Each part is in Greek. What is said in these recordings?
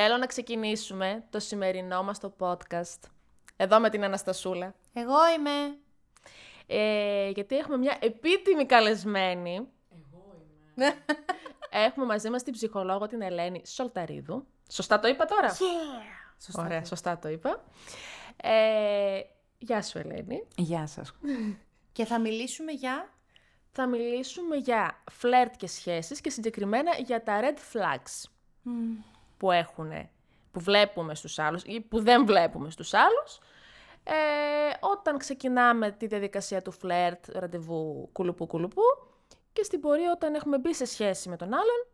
Θέλω να ξεκινήσουμε το σημερινό μας το podcast. Εδώ με την Αναστασούλα. Εγώ είμαι. Ε, γιατί έχουμε μια επίτιμη καλεσμένη. Εγώ είμαι. Έχουμε μαζί μας την ψυχολόγο την Ελένη Σολταρίδου. Σωστά το είπα τώρα; Yeah. Σωστά. Ωραία, σωστά το είπα. Ε, γεια σου Ελένη. Γεια σας. Και θα μιλήσουμε για... Θα μιλήσουμε για φλερτ και σχέσεις και συγκεκριμένα για τα red flags που έχουν, που βλέπουμε στους άλλους ή που δεν βλέπουμε στους άλλους. Ε, όταν ξεκινάμε τη διαδικασία του φλερτ, ραντεβού κουλουπού κουλουπού και στην πορεία όταν έχουμε μπει σε σχέση με τον άλλον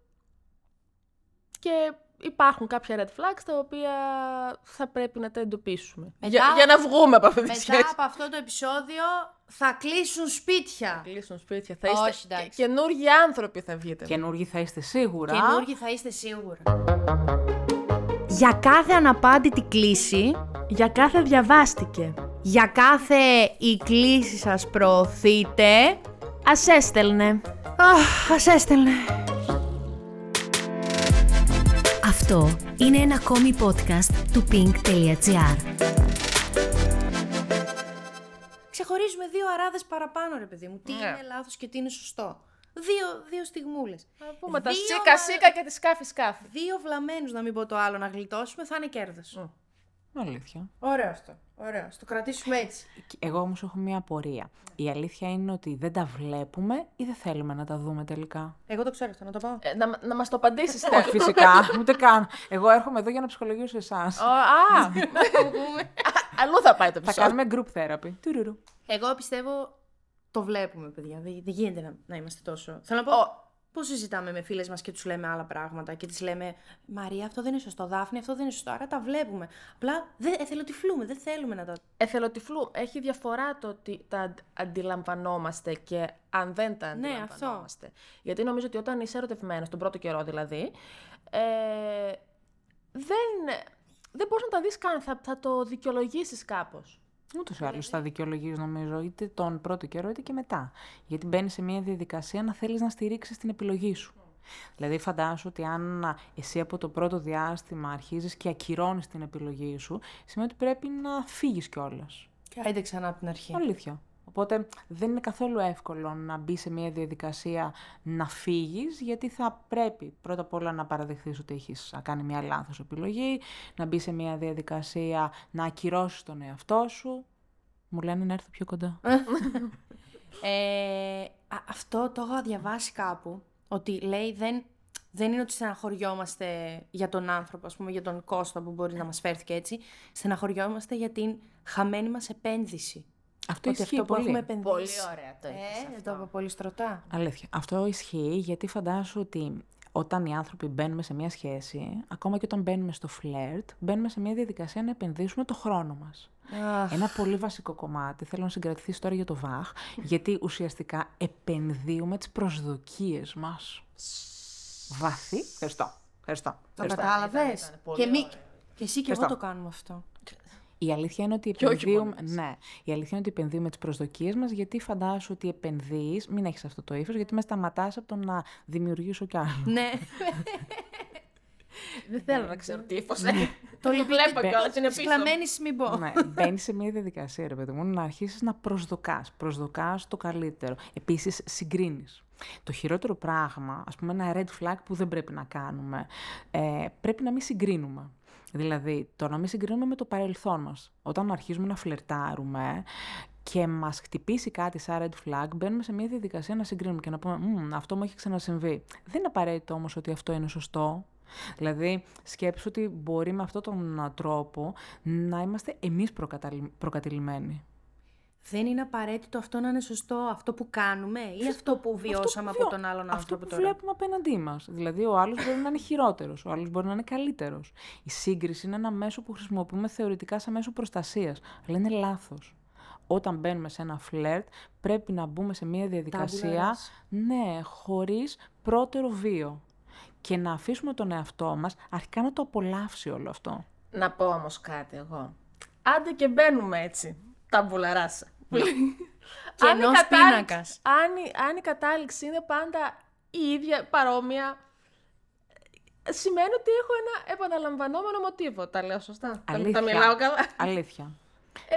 και υπάρχουν κάποια red flags τα οποία θα πρέπει να τα εντοπίσουμε. Μετά- για, για να βγούμε από αυτή τη Μετά σχέση. από αυτό το επεισόδιο θα κλείσουν σπίτια. Κλείσουν σπίτια. Θα είστε Όχι, εντάξει. και- καινούργιοι άνθρωποι θα βγείτε. Καινούργοι θα είστε σίγουρα. Καινούργοι θα είστε σίγουρα. Για κάθε αναπάντητη κλίση, Για κάθε διαβάστηκε. για κάθε η κλίση σας προωθείτε, Ας έστελνε. αχ, ας έστελνε. Αυτό είναι ένα ακόμη podcast του pink.gr. Ξεχωρίζουμε δύο αράδες παραπάνω, ρε παιδί μου. Τι Ναι. είναι λάθος και τι είναι σωστό. Δύο, δύο στιγμούλες. Να πούμε τα Δύο σίκα να- σίκα και τη σκάφη σκάφη. Δύο βλαμμένους, να μην πω το άλλο, να γλιτώσουμε, θα είναι κέρδος. Αλήθεια. Ωραίο αυτό. Ωραίο. Στο κρατήσουμε έτσι. Εγώ όμως έχω μία απορία. Η αλήθεια είναι ότι δεν τα βλέπουμε ή δεν θέλουμε να τα δούμε τελικά; Εγώ το ξέρω αυτό, να το πάω. Ε, να, να μας το απαντήσεις Όχι, φυσικά, ούτε καν. Εγώ έρχομαι εδώ για να ψυχολογήσω εσάς. Α, αλλού θα πάει το Θα επεισόδιο. κάνουμε group therapy. Τουρουρου. Εγώ πιστεύω το βλέπουμε, παιδιά. Δεν, δεν γίνεται να, να είμαστε τόσο. Θέλω να πω. Πώς συζητάμε με φίλες μας και τους λέμε άλλα πράγματα και τις λέμε Μαρία, αυτό δεν είναι σωστό. Δάφνη, αυτό δεν είναι σωστό. Άρα τα βλέπουμε. Απλά δεν εθελοτυφλούμε. Δεν θέλουμε να τα. Εθελοτυφλού. Έχει διαφορά το ότι τα αντ- αντιλαμβανόμαστε και αν δεν τα Ναι, αντιλαμβανόμαστε. Γιατί νομίζω ότι όταν είσαι ερωτευμένος, τον πρώτο καιρό δηλαδή, ε, δεν, δεν μπορείς να τα δεις καν, θα, θα το δικαιολογήσεις κάπως. Ούτως ή άλλως θα δικαιολογεί, νομίζω, είτε τον πρώτο καιρό είτε και μετά. Γιατί μπαίνει σε μια διαδικασία να θέλεις να στηρίξεις την επιλογή σου. Δηλαδή, φαντάσου ότι αν εσύ από το πρώτο διάστημα αρχίζεις και ακυρώνεις την επιλογή σου, σημαίνει ότι πρέπει να φύγεις κιόλας. Και άιντε ξανά από την αρχή. Αλήθεια. Οπότε δεν είναι καθόλου εύκολο να μπει σε μια διαδικασία να φύγεις, γιατί θα πρέπει πρώτα απ' όλα να παραδεχθείς ότι έχεις κάνει μια λάθος επιλογή, να μπει σε μια διαδικασία να ακυρώσεις τον εαυτό σου. Μου λένε να έρθω πιο κοντά. Ε, α, αυτό το έχω διαβάσει κάπου. Ότι λέει δεν, δεν είναι ότι στεναχωριόμαστε για τον άνθρωπο, ας πούμε, για τον Κώστα που μπορεί να μας φέρθηκε έτσι. Στεναχωριόμαστε για την χαμένη μας επένδυση. Αυτό ότι ισχύει αυτό που πολύ. έχουμε επενδύσει. Πολύ ωραία το είπες Ε, δεν το είπα πολύ στρωτά. Αλήθεια. Αυτό ισχύει γιατί φαντάσου ότι όταν οι άνθρωποι μπαίνουμε σε μια σχέση, ακόμα και όταν μπαίνουμε στο φλερτ, μπαίνουμε σε μια διαδικασία να επενδύσουμε το χρόνο μας. Αχ. Ένα πολύ βασικό κομμάτι, θέλω να συγκρατηθείς τώρα για το ΒΑΧ, γιατί ουσιαστικά επενδύουμε τις προσδοκίες μας. Βαθύ. Ευχαριστώ. Ευχαριστώ. Το Ευχαριστώ. κατάλαβες. ήταν πολύ Και, μη... ωραίο. και εσύ και εγώ Ευχαριστώ. το κάνουμε αυτό. Η αλήθεια είναι ότι Και όχι επενδύουμε. μόνοι μας. Ναι, η αλήθεια είναι ότι επενδύουμε τις προσδοκίες μας, γιατί φαντάσου ότι επενδύεις. Μην έχεις αυτό το ύφος, γιατί μες σταματάς από το να δημιουργήσω κι άλλο. ναι. Δεν θέλω να ξέρω τι ύφος Το Το βλέπω κιόλας, είναι Της πίσω. κλαμμένης μην πω. ναι, μπαίνεις σε μια διαδικασία, ρε παιδί μου, να αρχίσεις να προσδοκάς. Προσδοκάς το καλύτερο. Επίσης, συγκρίνεις. Το χειρότερο πράγμα, ας πούμε, ένα red flag που δεν πρέπει να κάνουμε, ε, πρέπει να μην συγκρίνουμε. Δηλαδή, το να μην συγκρίνουμε με το παρελθόν μας. Όταν αρχίζουμε να φλερτάρουμε και μας χτυπήσει κάτι σαν red flag, μπαίνουμε σε μια διαδικασία να συγκρίνουμε και να πούμε «Μμμ, αυτό μου έχει ξανασυμβεί». Δεν είναι απαραίτητο όμως ότι αυτό είναι σωστό. Δηλαδή, σκέψου ότι μπορεί με αυτόν τον α, τρόπο να είμαστε εμείς προκαταλη- προκατηλημένοι. Δεν είναι απαραίτητο αυτό να είναι σωστό, αυτό που κάνουμε ή αυτό που βιώσαμε Αυτό που από βιώ- τον άλλον Αυτό άνθρωπο που τώρα. βλέπουμε απέναντί μας. Δηλαδή, ο άλλος μπορεί να είναι χειρότερος, ο άλλος μπορεί να είναι καλύτερος. Η σύγκριση είναι ένα μέσο που χρησιμοποιούμε θεωρητικά σαν μέσο προστασίας. Αλλά είναι λάθος. Όταν μπαίνουμε σε ένα φλερτ, πρέπει να μπούμε σε μια διαδικασία, rasa. ναι, χωρίς πρώτερο βίο. Και να αφήσουμε τον εαυτό μας αρχικά να το απολαύσει όλο αυτό. Να πω όμως κάτι εγώ. Άντε και μπαίνουμε έτσι. Τα μπουλαράσα. Και Αν η ενός κατάληξη- πίνακας. Αν, η- αν η κατάληξη είναι πάντα η ίδια, παρόμοια, σημαίνει ότι έχω ένα επαναλαμβανόμενο μοτίβο. Τα λέω σωστά; Τα- Αλήθεια. Τα μιλάω καλά; Αλήθεια. Ε,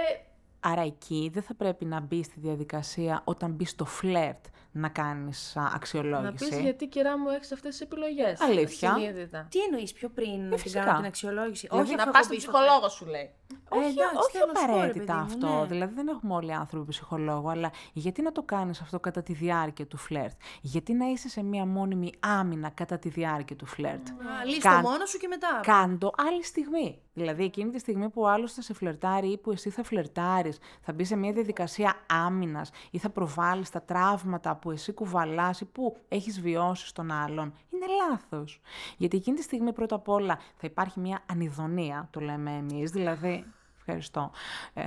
Άρα εκεί δεν θα πρέπει να μπει στη διαδικασία όταν μπει στο φλερτ να κάνεις α, να αξιολόγηση. πει γιατί κυρά μου έχεις αυτές τις επιλογές. Αλήθεια. Τι εννοείς πιο πριν να την Ε, φυσικά. κάνω την αξιολόγηση; Δηλαδή, αφού να έχω πας στον μπει στο ψυχολόγο σου λέει. Όχι, εντάξει, όχι τέλος πω, ρε απαραίτητα παιδί μου, αυτό. ναι. Δηλαδή δεν έχουμε όλοι άνθρωποι ψυχολόγο, αλλά γιατί να το κάνεις αυτό κατά τη διάρκεια του φλερτ; Γιατί να είσαι σε μία μόνιμη άμυνα κατά τη διάρκεια του φλερτ; Α, Λύστο Κάν- μόνο σου και μετά. Κάντο άλλη στιγμή. Δηλαδή, εκείνη τη στιγμή που ο άλλος θα σε φλερτάρει ή που εσύ θα φλερτάρεις, θα μπει σε μια διαδικασία άμυνας ή θα προβάλλεις τα τραύματα που εσύ κουβαλάς ή που έχεις βιώσει στον άλλον, είναι λάθος. Γιατί εκείνη τη στιγμή πρώτα απ' όλα θα υπάρχει μια ανιδονία, το λέμε εμείς, δηλαδή. Ευχαριστώ. Ε,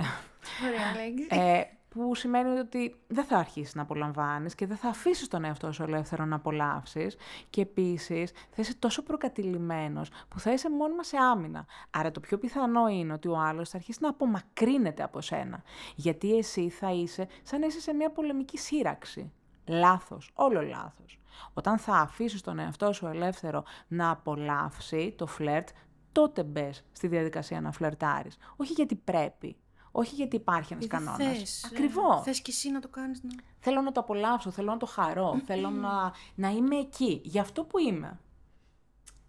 Ωραία, λέξη. ε, που σημαίνει ότι δεν θα αρχίσεις να απολαμβάνεις και δεν θα αφήσεις τον εαυτό σου ελεύθερο να απολαύσεις και επίσης θα είσαι τόσο προκατηλημένος που θα είσαι μόνιμα σε άμυνα. Άρα το πιο πιθανό είναι ότι ο άλλος θα αρχίσει να απομακρύνεται από σένα. Γιατί εσύ θα είσαι σαν να είσαι σε μια πολεμική σύραξη. Λάθος, όλο λάθος. Όταν θα αφήσεις τον εαυτό σου ελεύθερο να απολαύσει το φλερτ, τότε μπες στη διαδικασία να φλερτάρεις. Όχι γιατί πρέπει. Όχι γιατί υπάρχει ένας Γιατί κανόνας. θες, ε, Ακριβώς. Θες και εσύ να το κάνεις. Να... Θέλω να το απολαύσω, θέλω να το χαρώ, θέλω να, να είμαι εκεί, για αυτό που είμαι.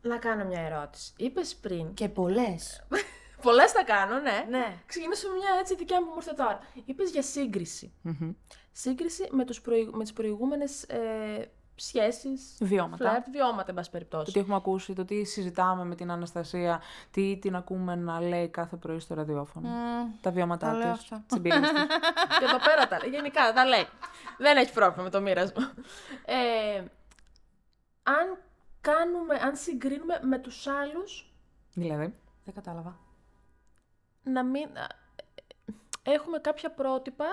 Να κάνω μια ερώτηση. Είπες πριν. Και πολλές. Πολλές θα κάνω, ναι. Ναι. Ξεκινήσω με μια έτσι δικιά μου που μου ήρθε τώρα. Είπες για σύγκριση. Μμμ. Σύγκριση με, τους προηγου... με τις προηγούμενες ε, σχέσεις, Βιώματα. φλερτ, βιώματα, εν πάση περιπτώσει. Το τι έχουμε ακούσει, το τι συζητάμε με την Αναστασία, τι την ακούμε να λέει κάθε πρωί στο ραδιόφωνο. Τα βιώματά τα λέω της, αυτά. τις εμπειρίες της. Και εδώ πέρα τα λέει. Γενικά τα λέει. Δεν έχει πρόβλημα με το μοίρασμα. Ε, αν κάνουμε, αν συγκρίνουμε με τους άλλους, δηλαδή, Δεν κατάλαβα. Να μην... α, ε, Έχουμε κάποια πρότυπα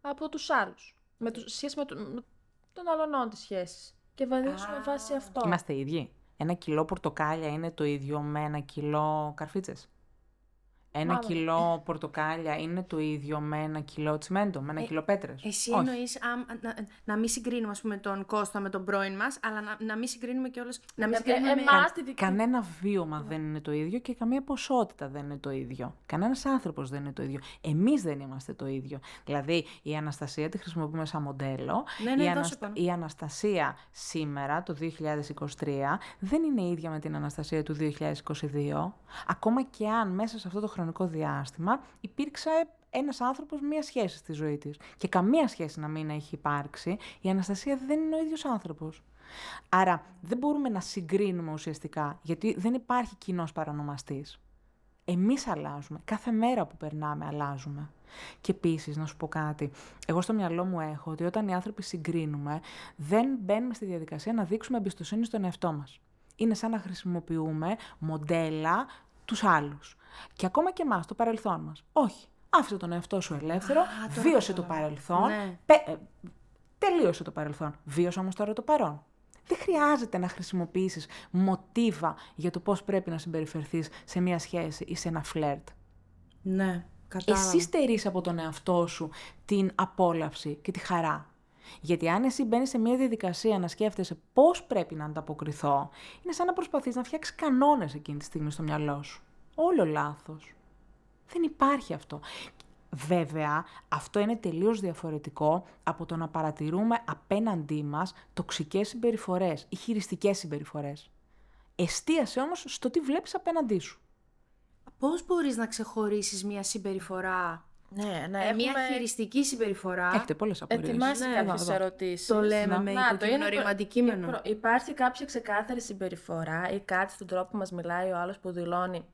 από τους άλλους. Με τους, σχέση με, το- με τον αλωνών της σχέσης. Και βαδίσουμε βάσει αυτό. είμαστε ίδιοι. Ένα κιλό πορτοκάλια είναι το ίδιο με ένα κιλό καρφίτσες. Ένα Μάλλον. κιλό πορτοκάλια είναι το ίδιο με ένα κιλό τσιμέντο, με ένα κιλό πέτρες. Εσύ Όχι. εννοείς να, να μην συγκρίνουμε ας πούμε, τον Κώστα με τον πρώην μας, αλλά να, να μην συγκρίνουμε και όλες... Να μην Γιατί συγκρίνουμε με... εμάς τη δική Κανένα βίωμα δεν είναι το ίδιο και καμία ποσότητα δεν είναι το ίδιο. Κανένας άνθρωπος δεν είναι το ίδιο. Εμείς δεν είμαστε το ίδιο. Δηλαδή, η Αναστασία τη χρησιμοποιούμε σαν μοντέλο. Ναι, ναι, η, δώσε Αναστα- πάνω. η Αναστασία σήμερα, το 2023, δεν είναι ίδια με την Αναστασία του 2022. Ακόμα και αν μέσα σε αυτό το χρονικό διάστημα υπήρξε ένας άνθρωπος μία σχέση στη ζωή της. Και καμία σχέση να μην έχει υπάρξει, η Αναστασία δεν είναι ο ίδιος άνθρωπος. Άρα δεν μπορούμε να συγκρίνουμε ουσιαστικά, γιατί δεν υπάρχει κοινός παρανομαστής. Εμείς αλλάζουμε. Κάθε μέρα που περνάμε αλλάζουμε. Και επίσης, να σου πω κάτι. Εγώ στο μυαλό μου έχω ότι όταν οι άνθρωποι συγκρίνουμε, δεν μπαίνουμε στη διαδικασία να δείξουμε εμπιστοσύνη στον εαυτό μας. Είναι σαν να χρησιμοποιούμε μοντέλα τους άλλους. Και ακόμα και εμάς, το παρελθόν μας. Όχι. Άφησε τον εαυτό σου ελεύθερο, τώρα βίωσε το κατάλαβα. παρελθόν, Ναι. πε- ε, τελείωσε το παρελθόν. Βίωσε όμως τώρα το παρόν. Δεν χρειάζεται να χρησιμοποιήσεις μοτίβα για το πώς πρέπει να συμπεριφερθείς σε μια σχέση ή σε ένα φλερτ. Ναι, κατάλαβα. Εσύ στερείς από τον εαυτό σου την απόλαυση και τη χαρά. Γιατί αν εσύ μπαίνεις σε μια διαδικασία να σκέφτεσαι πώς πρέπει να ανταποκριθώ, είναι σαν να προσπαθείς να φτιάξεις κανόνες εκείνη τη στιγμή στο μυαλό σου. Όλο λάθος. Δεν υπάρχει αυτό. Βέβαια, αυτό είναι τελείως διαφορετικό από το να παρατηρούμε απέναντί μας τοξικές συμπεριφορές ή χειριστικές συμπεριφορές. Εστίασε όμως στο τι βλέπεις απέναντί σου. Πώς μπορείς να ξεχωρίσεις μια συμπεριφορά, Ναι, να ε, μια έχουμε χειριστική συμπεριφορά. Έχετε πολλές απορίες. ετοιμάσει Ναι, κάποιες εδώ, εδώ. ερωτήσεις. Το λέμε Να. με Να, το υποκείμενο είναι προ- ρήμα αντικείμενο. προ- Υπάρχει κάποια ξεκάθαρη συμπεριφορά ή κάτι στον τρόπο που μας μιλάει ο άλλος που δηλώνει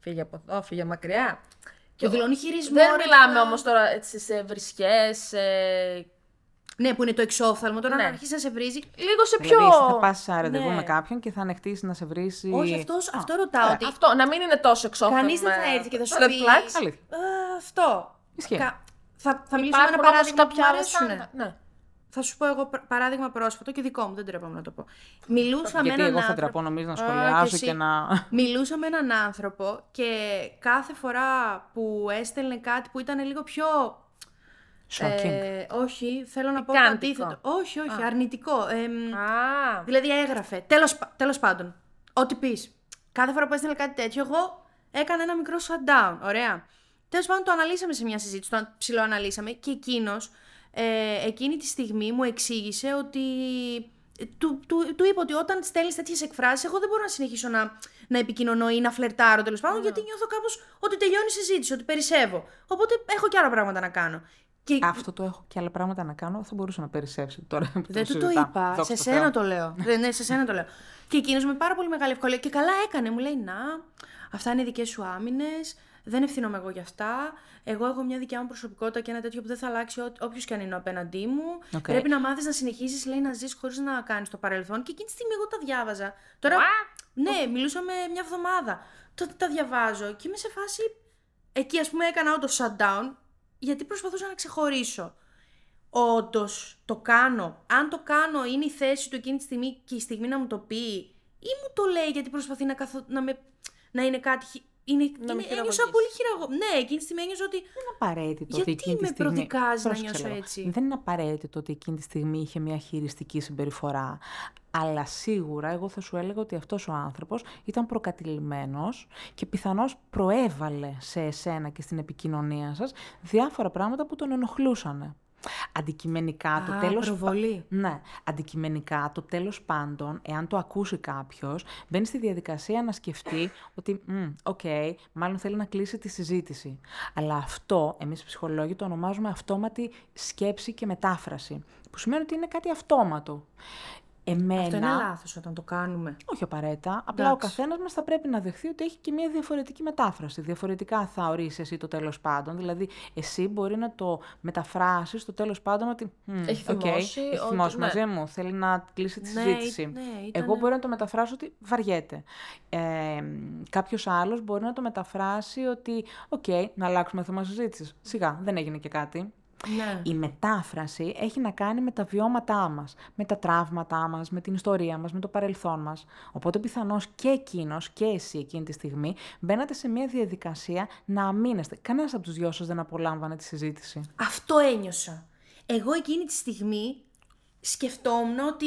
φύγε από εδώ, φύγε μακριά. Και δηλώνει χειρισμό. Δεν ρε, μιλάμε τώρα. όμως τώρα έτσι, σε βρισκές, σε... Ναι, που είναι το εξόφθαλμο. Τώρα Ναι. να αρχίσει να σε βρίζει. λίγο σε πιο... Δηλαδή, εσύ θα πας σε ραντεβού Ναι. με κάποιον και θα ανεχτείς να σε βρίσει... Όχι, αυτός, Α, αυτό ρωτάω. Ότι Αυτό, να μην είναι τόσο εξόφθαλμα. κανείς δεν θα έρθει και θα σου red πει. flags. Αλήθεια. «Ε, αυτό. Ισχύει. Κα- Θα, θα μιλήσω με Υπάρχουν ένα όμως παράδειγμα που κάποια μου άλλα αρέσουν. στάντα. Ναι. Θα σου πω εγώ πρα- παράδειγμα πρόσφατο και δικό μου, δεν τρέπαμε να το πω. Μιλούσα με Γιατί έναν εγώ θα άνθρωπο. τραπώ νομίζω να Α, σχολιάσω εσύ. και να... Μιλούσα με έναν άνθρωπο και κάθε φορά που έστελνε κάτι που ήταν λίγο πιο. Shocking. Ε, όχι, θέλω να πω το Πικάντικο. αντίθετο. Όχι, όχι, αρνητικό. Εμ, Α, δηλαδή έγραφε. Τέλος, πα- τέλος πάντων. Ό,τι πεις. Κάθε φορά που έστειλε κάτι τέτοιο, εγώ έκανα ένα μικρό shutdown. Ωραία. Τέλος πάντων, το αναλύσαμε σε μια συζήτηση, το ψιλοαναλύσαμε και εκείνος ε, εκείνη τη στιγμή μου εξήγησε ότι. Του, του, του είπα ότι όταν στέλνεις τέτοιες εκφράσεις, εγώ δεν μπορώ να συνεχίσω να, να επικοινωνώ ή να φλερτάρω τέλος πάντων, γιατί νιώθω κάπως ότι τελειώνει η συζήτηση, ότι περισσεύω. Οπότε έχω και άλλα πράγματα να κάνω. Και... Αυτό το έχω και άλλα πράγματα να κάνω, θα μπορούσα να περισσεύσει τώρα. Δεν του το είπα. σε σένα το λέω. ναι, σε σένα το λέω. Και εκείνος με πάρα πολύ μεγάλη ευκολία και καλά έκανε. Μου λέει Να, αυτά είναι δικές σου άμυνες. Δεν ευθύνομαι εγώ για αυτά. Εγώ έχω μια δικιά μου προσωπικότητα και ένα τέτοιο που δεν θα αλλάξει όποιος και αν είναι απέναντί μου. Okay. Πρέπει να μάθεις να συνεχίσει, λέει, να ζεις χωρίς να κάνεις το παρελθόν. Και εκείνη τη στιγμή εγώ τα διάβαζα. Τώρα. Ναι, μιλούσαμε μια εβδομάδα. Τότε τα διαβάζω και είμαι σε φάση. Εκεί, ας πούμε, έκανα όντως shutdown γιατί προσπαθούσα να ξεχωρίσω. Όντως το κάνω. Αν το κάνω, είναι η θέση του εκείνη τη στιγμή και η στιγμή να μου το πει, ή μου το λέει γιατί προσπαθεί να, καθο... να, με... να είναι κάτι είναι, να είναι, ένιωσα πολύ χειραγώ. Ναι, εκείνη τη στιγμή ένιωσα ότι. Δεν είναι απαραίτητο γιατί ότι εκείνη με τη στιγμή. προδικάζει να νιώσω έτσι; Δεν είναι απαραίτητο ότι εκείνη τη στιγμή είχε μια χειριστική συμπεριφορά. Αλλά σίγουρα εγώ θα σου έλεγα ότι αυτός ο άνθρωπος ήταν προκατηλημένος και πιθανώς προέβαλε σε εσένα και στην επικοινωνία σας διάφορα πράγματα που τον ενοχλούσαν. Αντικειμενικά το τέλος... προβολή. Ναι, αντικειμενικά το τέλος πάντων, εάν το ακούσει κάποιος, μπαίνει στη διαδικασία να σκεφτεί ότι, OK, okay, μάλλον θέλει να κλείσει τη συζήτηση. Αλλά αυτό, εμείς ψυχολόγοι το ονομάζουμε αυτόματη σκέψη και μετάφραση, που σημαίνει ότι είναι κάτι αυτόματο. Εμένα... Αυτό είναι λάθος όταν το κάνουμε. Όχι απαραίτητα. Απλά ο καθένας μας θα πρέπει να δεχθεί ότι έχει και μια διαφορετική μετάφραση. Διαφορετικά θα ορίσεις εσύ το τέλος πάντων. Δηλαδή, εσύ μπορεί να το μεταφράσεις το τέλος πάντων ότι. Έχει θυμώσει. Okay, έχει θυμώσει ναι. μαζί μου. Θέλει να κλείσει τη ναι, συζήτηση. Ναι, ήταν... Εγώ μπορεί να το μεταφράσω ότι βαριέται. Ε, Κάποιος άλλος μπορεί να το μεταφράσει ότι. OK, okay, να αλλάξουμε θέμα συζήτησης. Σιγά, δεν έγινε και κάτι. Ναι. Η μετάφραση έχει να κάνει με τα βιώματά μας, με τα τραύματά μας, με την ιστορία μας, με το παρελθόν μας. Οπότε πιθανώς και εκείνος και εσύ εκείνη τη στιγμή μπαίνατε σε μια διαδικασία να αμύνεστε. Κανένας από τους δυο σας δεν απολάμβανε τη συζήτηση. Αυτό ένιωσα. Εγώ εκείνη τη στιγμή σκεφτόμουν ότι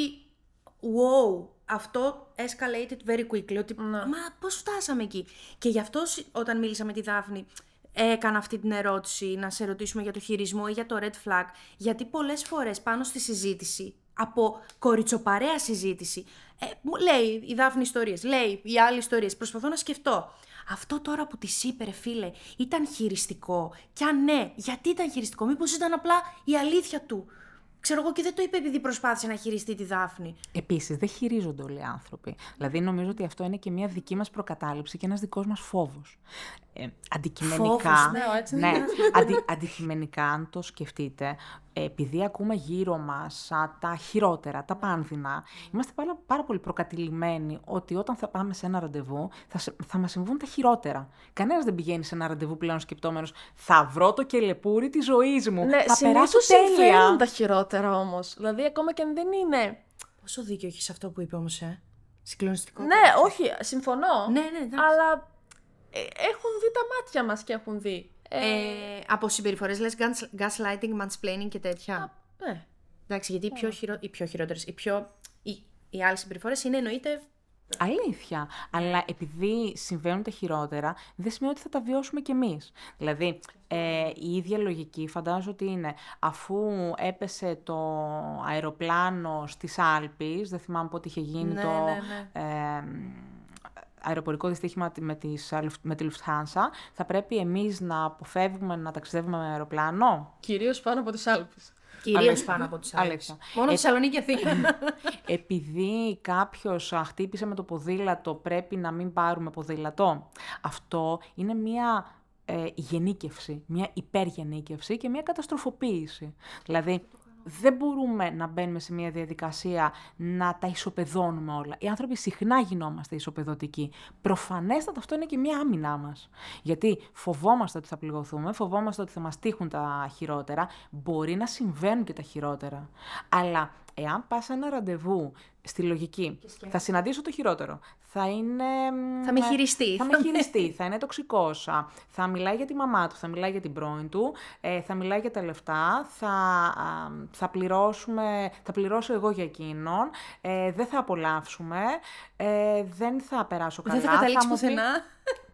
wow, αυτό escalated very quickly, ότι ναι. μα πώς φτάσαμε εκεί. Και γι' αυτό όταν μίλησα με τη Δάφνη, έκανα αυτή την ερώτηση, να σε ρωτήσουμε για το χειρισμό ή για το red flag, γιατί πολλές φορές πάνω στη συζήτηση, από κοριτσοπαρέα συζήτηση, ε, μου λέει η Δάφνη ιστορίες, λέει οι άλλοι ιστορίες, προσπαθώ να σκεφτώ. Αυτό τώρα που της είπε, ρε φίλε, ήταν χειριστικό; Και αν ναι, γιατί ήταν χειριστικό, μήπως ήταν απλά η αλήθεια του; Ξέρω εγώ και δεν το είπε επειδή προσπάθησε να χειριστεί τη Δάφνη. Επίσης, δεν χειρίζονται όλοι οι άνθρωποι. Δηλαδή, νομίζω ότι αυτό είναι και μια δική μας προκατάληψη και ένας δικός μας φόβος. Ε, αντικειμενικά. Φόβος, ναι, έτσι ναι, αντι, αντικειμενικά, αν το σκεφτείτε, επειδή ακούμε γύρω μας τα χειρότερα, τα πάνδυνα, είμαστε πάρα, πάρα πολύ προκατηλημένοι ότι όταν θα πάμε σε ένα ραντεβού θα, θα μας συμβούν τα χειρότερα. Κανένας δεν πηγαίνει σε ένα ραντεβού πλέον σκεπτόμενος θα βρω το κελεπούρι της ζωής μου, ναι, θα περάσω τέλεια. τα χειρότερα όμως. Δηλαδή ακόμα και αν δεν είναι... Πόσο δίκιο έχεις αυτό που είπε όμως, ε; Συγκλονιστικό. Ναι, όχι, συμφωνώ. Ναι, ναι, αλλά ε, έχουν δει τα μάτια μας και έχουν δει. Ε, ε, από συμπεριφορές λες gaslighting, mansplaining και τέτοια. Α, ναι. Εντάξει, γιατί οι πιο, χειρο... οι πιο χειρότερες, οι, πιο... οι, οι άλλες συμπεριφορές είναι εννοείται Αλήθεια. Αλλά επειδή συμβαίνουν τα χειρότερα, δεν σημαίνει ότι θα τα βιώσουμε κι εμείς. Δηλαδή, ε, η ίδια λογική φαντάζομαι ότι είναι αφού έπεσε το αεροπλάνο στις Άλπεις, δεν θυμάμαι πότε είχε γίνει ναι, το... Ναι, ναι. Ε, αεροπορικό δυστύχημα με, τις, με τη Lufthansa, θα πρέπει εμείς να αποφεύγουμε να ταξιδεύουμε με αεροπλάνο; Κυρίως πάνω από τις Άλπες. Κυρίως πάνω από τις άλλε. Μόνο ε, Θεσσαλονίκη Αθήνα. Επειδή κάποιος χτύπησε με το ποδήλατο, πρέπει να μην πάρουμε ποδήλατο. Αυτό είναι μία ε, γενίκευση, μια υπεργενίκευση και μια καταστροφοποίηση. Δηλαδή, δεν μπορούμε να μπαίνουμε σε μια διαδικασία να τα ισοπεδώνουμε όλα. Οι άνθρωποι συχνά γινόμαστε ισοπεδωτικοί. Προφανέστατα αυτό είναι και μια άμυνά μας. Γιατί φοβόμαστε ότι θα πληγωθούμε, φοβόμαστε ότι θα μας τύχουν τα χειρότερα. Μπορεί να συμβαίνουν και τα χειρότερα. Αλλά εάν πας σε ένα ραντεβού στη λογική, θα συναντήσω το χειρότερο. Θα είναι. Θα με χειριστεί. Θα με χειριστεί, θα είναι τοξικό. Θα μιλάει για τη μαμά του, θα μιλάει για την πρώην του, ε, θα μιλάει για τα λεφτά, θα, α, θα, πληρώσουμε, θα πληρώσω εγώ για εκείνον, ε, δεν θα απολαύσουμε, ε, δεν θα περάσω καλά. Δεν θα καταλήξεις μου πει- πουθενά.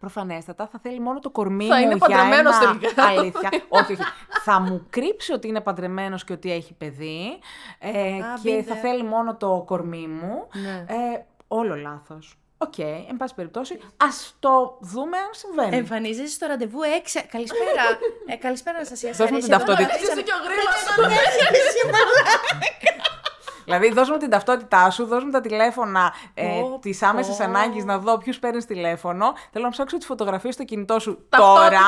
Προφανέστατα, θα θέλει μόνο το κορμί Θα μου είναι για παντρεμένος ένα... τελικά. Αλήθεια. όχι, όχι. θα μου κρύψει ότι είναι παντρεμένος και ότι έχει παιδί ε, Α, και been θα there. θέλει μόνο το κορμί μου. Ναι. Ε, όλο λάθος. Οκ, εν πάση περιπτώσει, ας το δούμε αν συμβαίνει. Εμφανίζεσαι στο ραντεβού έξι. Καλησπέρα. ε, καλησπέρα, Αναστασία. Δώσ' μου Αρέσει την εδώ. ταυτότητα. Είσαι και ο γρήγορος. Δηλαδή, δώσ' μου την ταυτότητά σου, δώσ' μου τα τηλέφωνα ε, Πω, της άμεσης πω. ανάγκης να δω ποιους παίρνεις τηλέφωνο. Θέλω να ψάξω τις φωτογραφίες στο κινητό σου Ταυτότητα,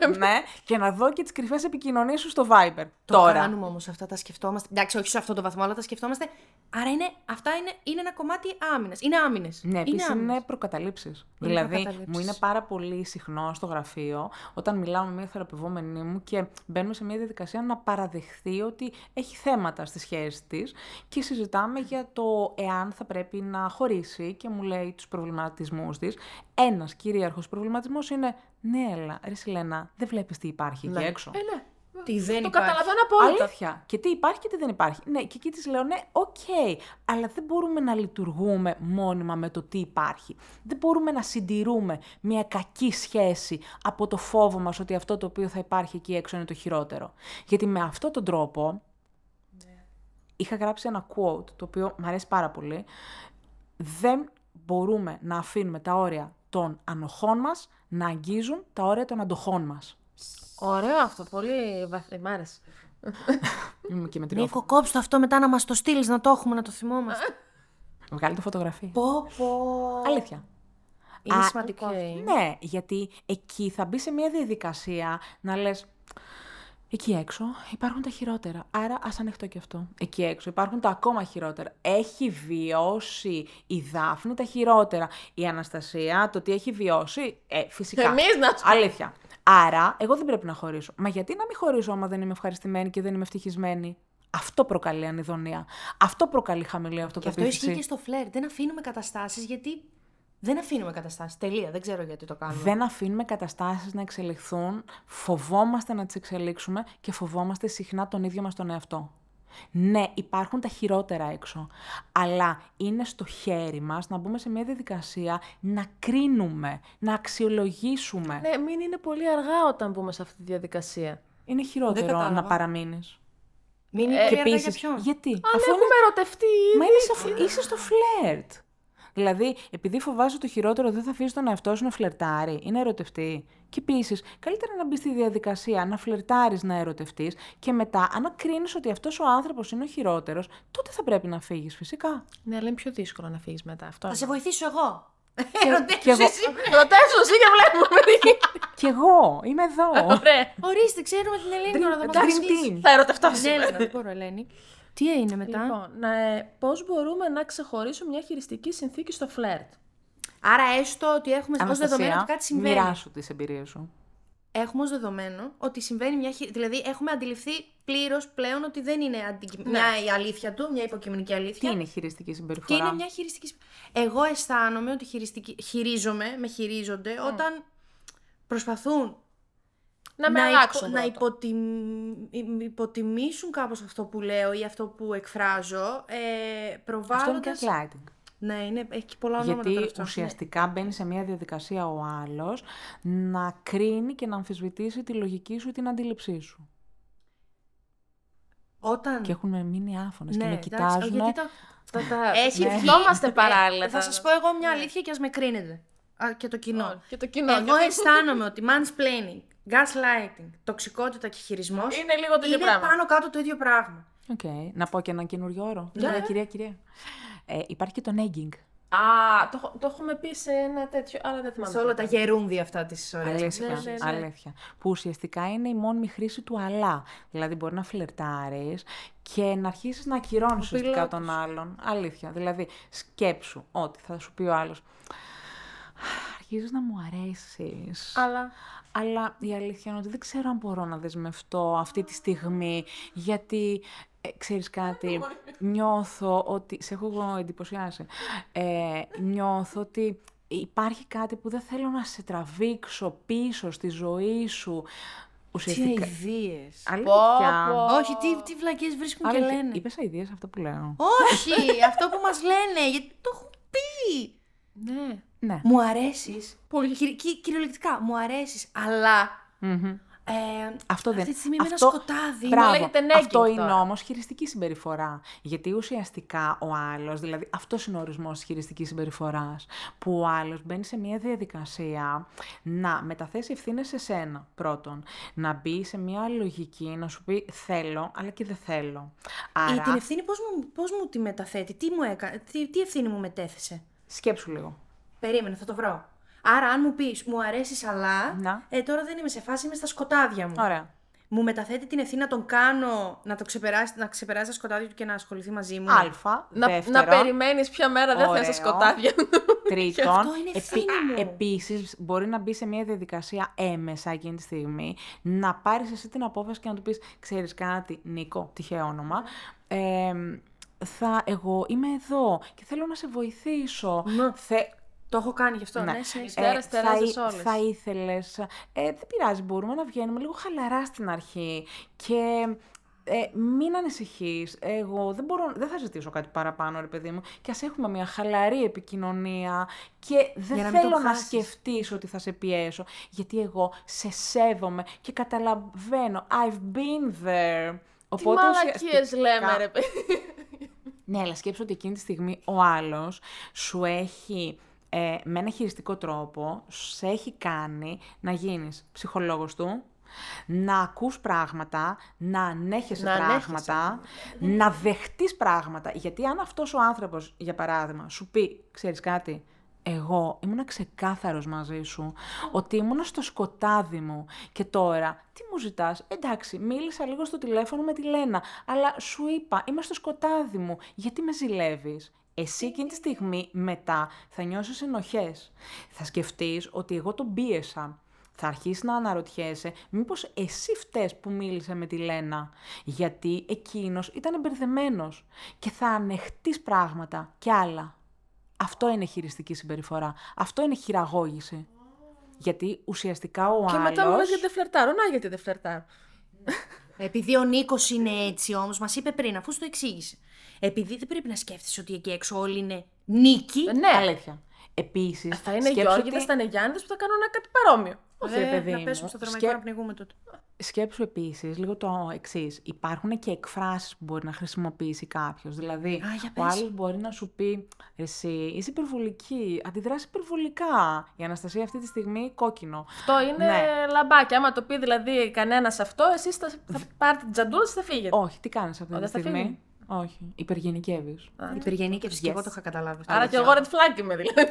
τώρα. ναι, και να δω και τις κρυφές επικοινωνίες σου στο Viber. Το τώρα. κάνουμε όμως αυτά, τα σκεφτόμαστε. Εντάξει, όχι σε αυτό το βαθμό, αλλά τα σκεφτόμαστε. Άρα είναι, αυτά είναι, είναι ένα κομμάτι άμυνας. Είναι άμυνες. Ναι, επίσης είναι άμυνες. προκαταλήψεις. Δηλαδή, προκαταλήψεις. μου είναι πάρα πολύ συχνό στο γραφείο όταν μιλάω με μια θεραπευόμενη μου και μπαίνουμε σε μια διαδικασία να παραδεχθεί ότι έχει θέματα στη σχέση της και συζητάμε για το εάν θα πρέπει να χωρίσει και μου λέει τους προβληματισμούς της. Ένας κυρίαρχος προβληματισμός είναι Ναι, έλα, ρε Σιλένα, δεν βλέπεις τι υπάρχει εκεί έξω. Ε, ναι. Τι δεν Το υπάρχει. καταλαβαίνω απόλυτα. Αλήθεια. Και τι υπάρχει και τι δεν υπάρχει. Ναι, και εκεί της λέω, ναι, οκ, αλλά δεν μπορούμε να λειτουργούμε μόνιμα με το τι υπάρχει. Δεν μπορούμε να συντηρούμε μια κακή σχέση από το φόβο μας ότι αυτό το οποίο θα υπάρχει εκεί έξω είναι το χειρότερο. Γιατί με αυτόν τον τρόπο, είχα γράψει ένα quote, το οποίο μου αρέσει πάρα πολύ, δεν μπορούμε να αφήνουμε τα όρια των ανοχών μας να αγγίζουν τα όρια των αντοχών μας. Ωραίο αυτό, πολύ βαθύ, μ' άρεσε. Είμαι και με την Νίκο, κόψ το αυτό μετά να μας το στείλεις, να το έχουμε, να το θυμόμαστε. Βγάλε το φωτογραφία. πω, πω. Αλήθεια. Είναι Α, σημαντικό. οκ. αυτό. Ναι, γιατί εκεί θα μπεις σε μια διαδικασία να λες Εκεί έξω υπάρχουν τα χειρότερα. Άρα ας ανεχτώ και αυτό. Εκεί έξω υπάρχουν τα ακόμα χειρότερα. Έχει βιώσει η Δάφνη τα χειρότερα. Η Αναστασία το τι έχει βιώσει, ε, φυσικά. Εμείς να σου- Αλήθεια. Άρα, εγώ δεν πρέπει να χωρίσω. Μα γιατί να μην χωρίσω άμα δεν είμαι ευχαριστημένη και δεν είμαι ευτυχισμένη; Αυτό προκαλεί ανιδονία. Αυτό προκαλεί χαμηλή Και αυτό αυτοπεποίθηση. ισχύει και στο φλερ. Δεν αφήνουμε καταστάσεις γιατί. Δεν αφήνουμε καταστάσεις. Τελεία. Δεν ξέρω γιατί το κάνουμε. Δεν αφήνουμε καταστάσεις να εξελιχθούν, φοβόμαστε να τις εξελίξουμε και φοβόμαστε συχνά τον ίδιο μας τον εαυτό. Ναι, υπάρχουν τα χειρότερα έξω, αλλά είναι στο χέρι μας να μπούμε σε μια διαδικασία να κρίνουμε, να αξιολογήσουμε. Ναι, μην είναι πολύ αργά όταν μπούμε σε αυτή τη διαδικασία. Είναι χειρότερο κατάλαβα. να παραμείνεις. Μην είναι και και για επίσης, ποιον; γιατί, Αν αφού είναι έχουμε ερωτευτεί ήδη. Μα είναι στο φλ- είσαι στο φλερτ. Δηλαδή, επειδή φοβάσαι το χειρότερο, δεν θα αφήσει τον εαυτό σου να φλερτάρει ή να ερωτευτεί. Και επίσης, καλύτερα να μπεις στη διαδικασία να φλερτάρεις, να ερωτευτείς και μετά, αν κρίνεις ότι αυτός ο άνθρωπος είναι ο χειρότερος, τότε θα πρέπει να φύγεις, φυσικά. Ναι, αλλά είναι πιο δύσκολο να φύγεις μετά. Αυτό. Θα σε βοηθήσω εγώ. και εγώ, Ρωτήσω εσύ και βλέπουμε. κι εγώ είμαι εδώ. Ωραία. Ορίστε, ξέρουμε την Ελένη τώρα. Δεν Dream μας team. Θα ερωτευτώ Ναι, σήμερα. Έλενα, δεν μπορώ, Ελένη. Τι έγινε μετά; Λοιπόν, ε, πώς μπορούμε να ξεχωρίσουμε μια χειριστική συνθήκη στο φλερτ; Άρα, έστω ότι έχουμε ως δεδομένο ότι κάτι συμβαίνει. μοιράσου τις εμπειρίες σου. Έχουμε ως δεδομένο ότι συμβαίνει μια. χει- Δηλαδή, έχουμε αντιληφθεί πλήρως πλέον ότι δεν είναι αντι... μια η αλήθεια του, μια υποκειμενική αλήθεια. Τι είναι η χειριστική Και συμπεριφορά. είναι μια χειριστική. συ- Εγώ αισθάνομαι ότι χειριστική... χειρίζομαι, με χειρίζονται όταν προσπαθούν Να με να, αλλάξουν. να πρώτα. υποτιμ- υποτιμήσουν κάπως αυτό που λέω ή αυτό που εκφράζω, ε, Αυτό είναι προβάλλοντας... gaslighting. Ναι, είναι, έχει και πολλά ονόματα τώρα Γιατί αυτό. ουσιαστικά μπαίνει σε μια διαδικασία ο άλλος να κρίνει και να αμφισβητήσει τη λογική σου ή την αντίληψή σου. Ναι. Όταν... Και έχουν μείνει άφωνες και ναι, με εντάξει, κοιτάζουν. γιατί το... Θα τα Έχει σκεφτόμαστε βγει- παράλληλα. Ε, θα τα- σας πω εγώ μια αλήθεια και ας με κρίνετε. Α, και το κοινό. Ω, Και το κοινό. Εγώ γιατί αισθάνομαι ότι mansplaining, gaslighting, τοξικότητα και χειρισμός Είναι λίγο το ίδιο είναι πράγμα. πάνω κάτω το ίδιο πράγμα. Οκ. Να πω και ένα καινούριο όρο. Ναι. Κυρία, κυρία, κυρία. Ε, υπάρχει και το nagging. Α, το, έχω- το έχουμε πει σε ένα τέτοιο, αλλά δεν θυμάμαι. Σε όλα τα γερούντια αυτά της ωραίας Αλήθεια, μας ναι, ναι. αλήθεια. Που ουσιαστικά είναι η μόνιμη χρήση του αλλά. Δηλαδή μπορεί να φλερτάρεις και να αρχίσεις να ακυρώνεις ουσιαστικά τον άλλον. Αλήθεια. Δηλαδή σκέψου ότι θα σου πει ο άλλος αρχίζεις να μου αρέσεις. Αλλά Αλλά η αλήθεια είναι ότι δεν ξέρω αν μπορώ να δεσμευτώ αυτή τη στιγμή, γιατί ε, ξέρεις κάτι, νιώθω ότι, σε έχω εγώ εντυπωσιάσει, ε, νιώθω ότι υπάρχει κάτι που δεν θέλω να σε τραβήξω πίσω στη ζωή σου. Τι Ουσιαστικά. αηδίες. Αλήθεια. Όχι, τι, τι βλακίες βρίσκουν και Αλήθεια. λένε. Είπες αηδίες αυτό που λέω. Όχι, αυτό που μας λένε, γιατί το έχουν πει. Ναι. Ναι. Μου αρέσεις. Πολύ. κυριολεκτικά, μου αρέσεις, αλλά... Μμμ. Ε, Αυτό δεν Αυτή τη στιγμή με ένα αυτό... σκοτάδι. Μπράβο. λέγεται nagging Αυτό τώρα. είναι όμως χειριστική συμπεριφορά. Γιατί ουσιαστικά ο άλλος, δηλαδή αυτός είναι ο ορισμός της χειριστικής συμπεριφοράς, που ο άλλος μπαίνει σε μια διαδικασία να μεταθέσει ευθύνες σε σένα πρώτον. Να μπει σε μια λογική να σου πει θέλω, αλλά και δεν θέλω. Άρα, Ή την ευθύνη πώς μου, πώς μου τη μεταθέτει, τι μου έκανε, τι, τι ευθύνη μου μετέθεσε; σκέψου λίγο. Περίμενε, θα το βρω. Άρα, αν μου πεις μου αρέσει, αλλά. Να. Ε, τώρα δεν είμαι σε φάση, είμαι στα σκοτάδια μου. Ωραία. Μου μεταθέτει την ευθύνη να τον κάνω να, το ξεπεράσει, να ξεπεράσει τα σκοτάδια του και να ασχοληθεί μαζί μου. Α, Να, δεύτερο. να περιμένεις ποια μέρα δεν θα είναι στα Ωραίο. σκοτάδια. Τρίτον, αυτό είναι ευθύνη μου. επίσης μπορεί να μπει σε μια διαδικασία έμεσα εκείνη τη στιγμή, να πάρεις εσύ την απόφαση και να του πεις, ξέρεις κάτι, Νίκο, τυχαίο όνομα, ε, θα, εγώ είμαι εδώ και θέλω να σε βοηθήσω. Θε, Το έχω κάνει γι' αυτό. Ναι, ναι. συνέχισε. Τεράστες, θα, τεράστιες ή- όλες. θα ήθελες, ε, δεν πειράζει, μπορούμε να βγαίνουμε λίγο χαλαρά στην αρχή και ε, μην ανησυχείς, εγώ δεν, μπορώ, δεν θα ζητήσω κάτι παραπάνω ρε παιδί μου και ας έχουμε μια χαλαρή επικοινωνία και δεν Για να μην θέλω τον να χάσεις. σκεφτείς ότι θα σε πιέσω γιατί εγώ σε σέβομαι και καταλαβαίνω, I've been there. Τι Οπότε μαλακίες ουσιαστικά- λέμε ρε παιδί. ναι, αλλά σκέψου ότι εκείνη τη στιγμή ο άλλος σου έχει ε, με ένα χειριστικό τρόπο, σε έχει κάνει να γίνεις ψυχολόγος του, να ακούς πράγματα, να ανέχεσαι Να ανέχεσαι. πράγματα, να δεχτείς πράγματα. Γιατί αν αυτός ο άνθρωπος, για παράδειγμα, σου πει, ξέρεις κάτι, εγώ ήμουν ξεκάθαρος μαζί σου, ότι ήμουν στο σκοτάδι μου και τώρα τι μου ζητάς, εντάξει μίλησα λίγο στο τηλέφωνο με τη Λένα, αλλά σου είπα είμαι στο σκοτάδι μου, γιατί με ζηλεύεις; Εσύ εκείνη τη στιγμή μετά θα νιώσεις ενοχές. Θα σκεφτείς ότι εγώ τον πίεσα. Θα αρχίσεις να αναρωτιέσαι μήπως εσύ φταίς που μίλησε με τη Λένα. Γιατί εκείνος ήταν μπερδεμένο και θα ανεχτείς πράγματα κι άλλα. Αυτό είναι χειριστική συμπεριφορά. Αυτό είναι χειραγώγηση. Γιατί ουσιαστικά ο Και άλλος... μετά μου λες γιατί δεν φλερτάρω. Να γιατί δεν φλερτάρω. Επειδή ο Νίκος είναι έτσι όμως, μας είπε πριν, αφού σου το εξήγησε. Επειδή δεν πρέπει να σκέφτεσαι ότι εκεί έξω όλοι είναι νίκη. Ναι. Αλήθεια. Επίσης, Θα είναι σκέψου Γιώργηδες, ότι- θα είναι Γιάννηδες που θα κάνουν κάτι παρόμοιο. Όχι, ρε παιδί να μου. πέσουμε στο δρομικό Σκέ- να πνιγούμε τότε. Σκέψου επίσης λίγο το εξής. Υπάρχουν και εκφράσεις που μπορεί να χρησιμοποιήσει κάποιος. Δηλαδή, για ο πες. άλλος μπορεί να σου πει: Εσύ είσαι υπερβολική, αντιδράσεις υπερβολικά. Η Αναστασία αυτή τη στιγμή κόκκινο. Αυτό είναι Ναι. λαμπάκι. Άμα το πει δηλαδή κανένας αυτό, εσείς θα, θα πάρετε την τζαντούλα σας θα φύγετε. Όχι, τι κάνεις αυτή Ω, τη δεν θα στιγμή; Φύγει. Όχι. Υπεργενικεύει. Υπεργενίκευση και εγώ το είχα καταλάβει. αυτό. Άρα και εγώ red flag είμαι δηλαδή.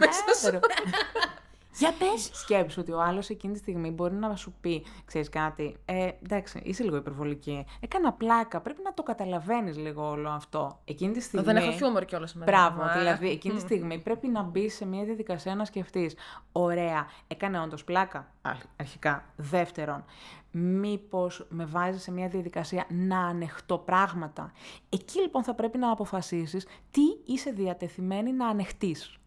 Μέσα σου. Για πες. Σκέψου ότι ο άλλος εκείνη τη στιγμή μπορεί να σου πει: Ξέρεις κάτι, ε, εντάξει, είσαι λίγο υπερβολική. Έκανα πλάκα. Πρέπει να το καταλαβαίνεις λίγο όλο αυτό. Εκείνη τη στιγμή. Δεν έχω χιούμορ κιόλας με Μπράβο, ε. δηλαδή εκείνη τη στιγμή πρέπει να μπει σε μια διαδικασία να σκεφτείς. Ωραία, έκανε όντως πλάκα. αρχ- Αρχικά. Δεύτερον, μήπως με βάζει σε μια διαδικασία να ανεχτώ πράγματα. Εκεί λοιπόν θα πρέπει να αποφασίσεις τι είσαι διατεθειμένη να ανεχτείς.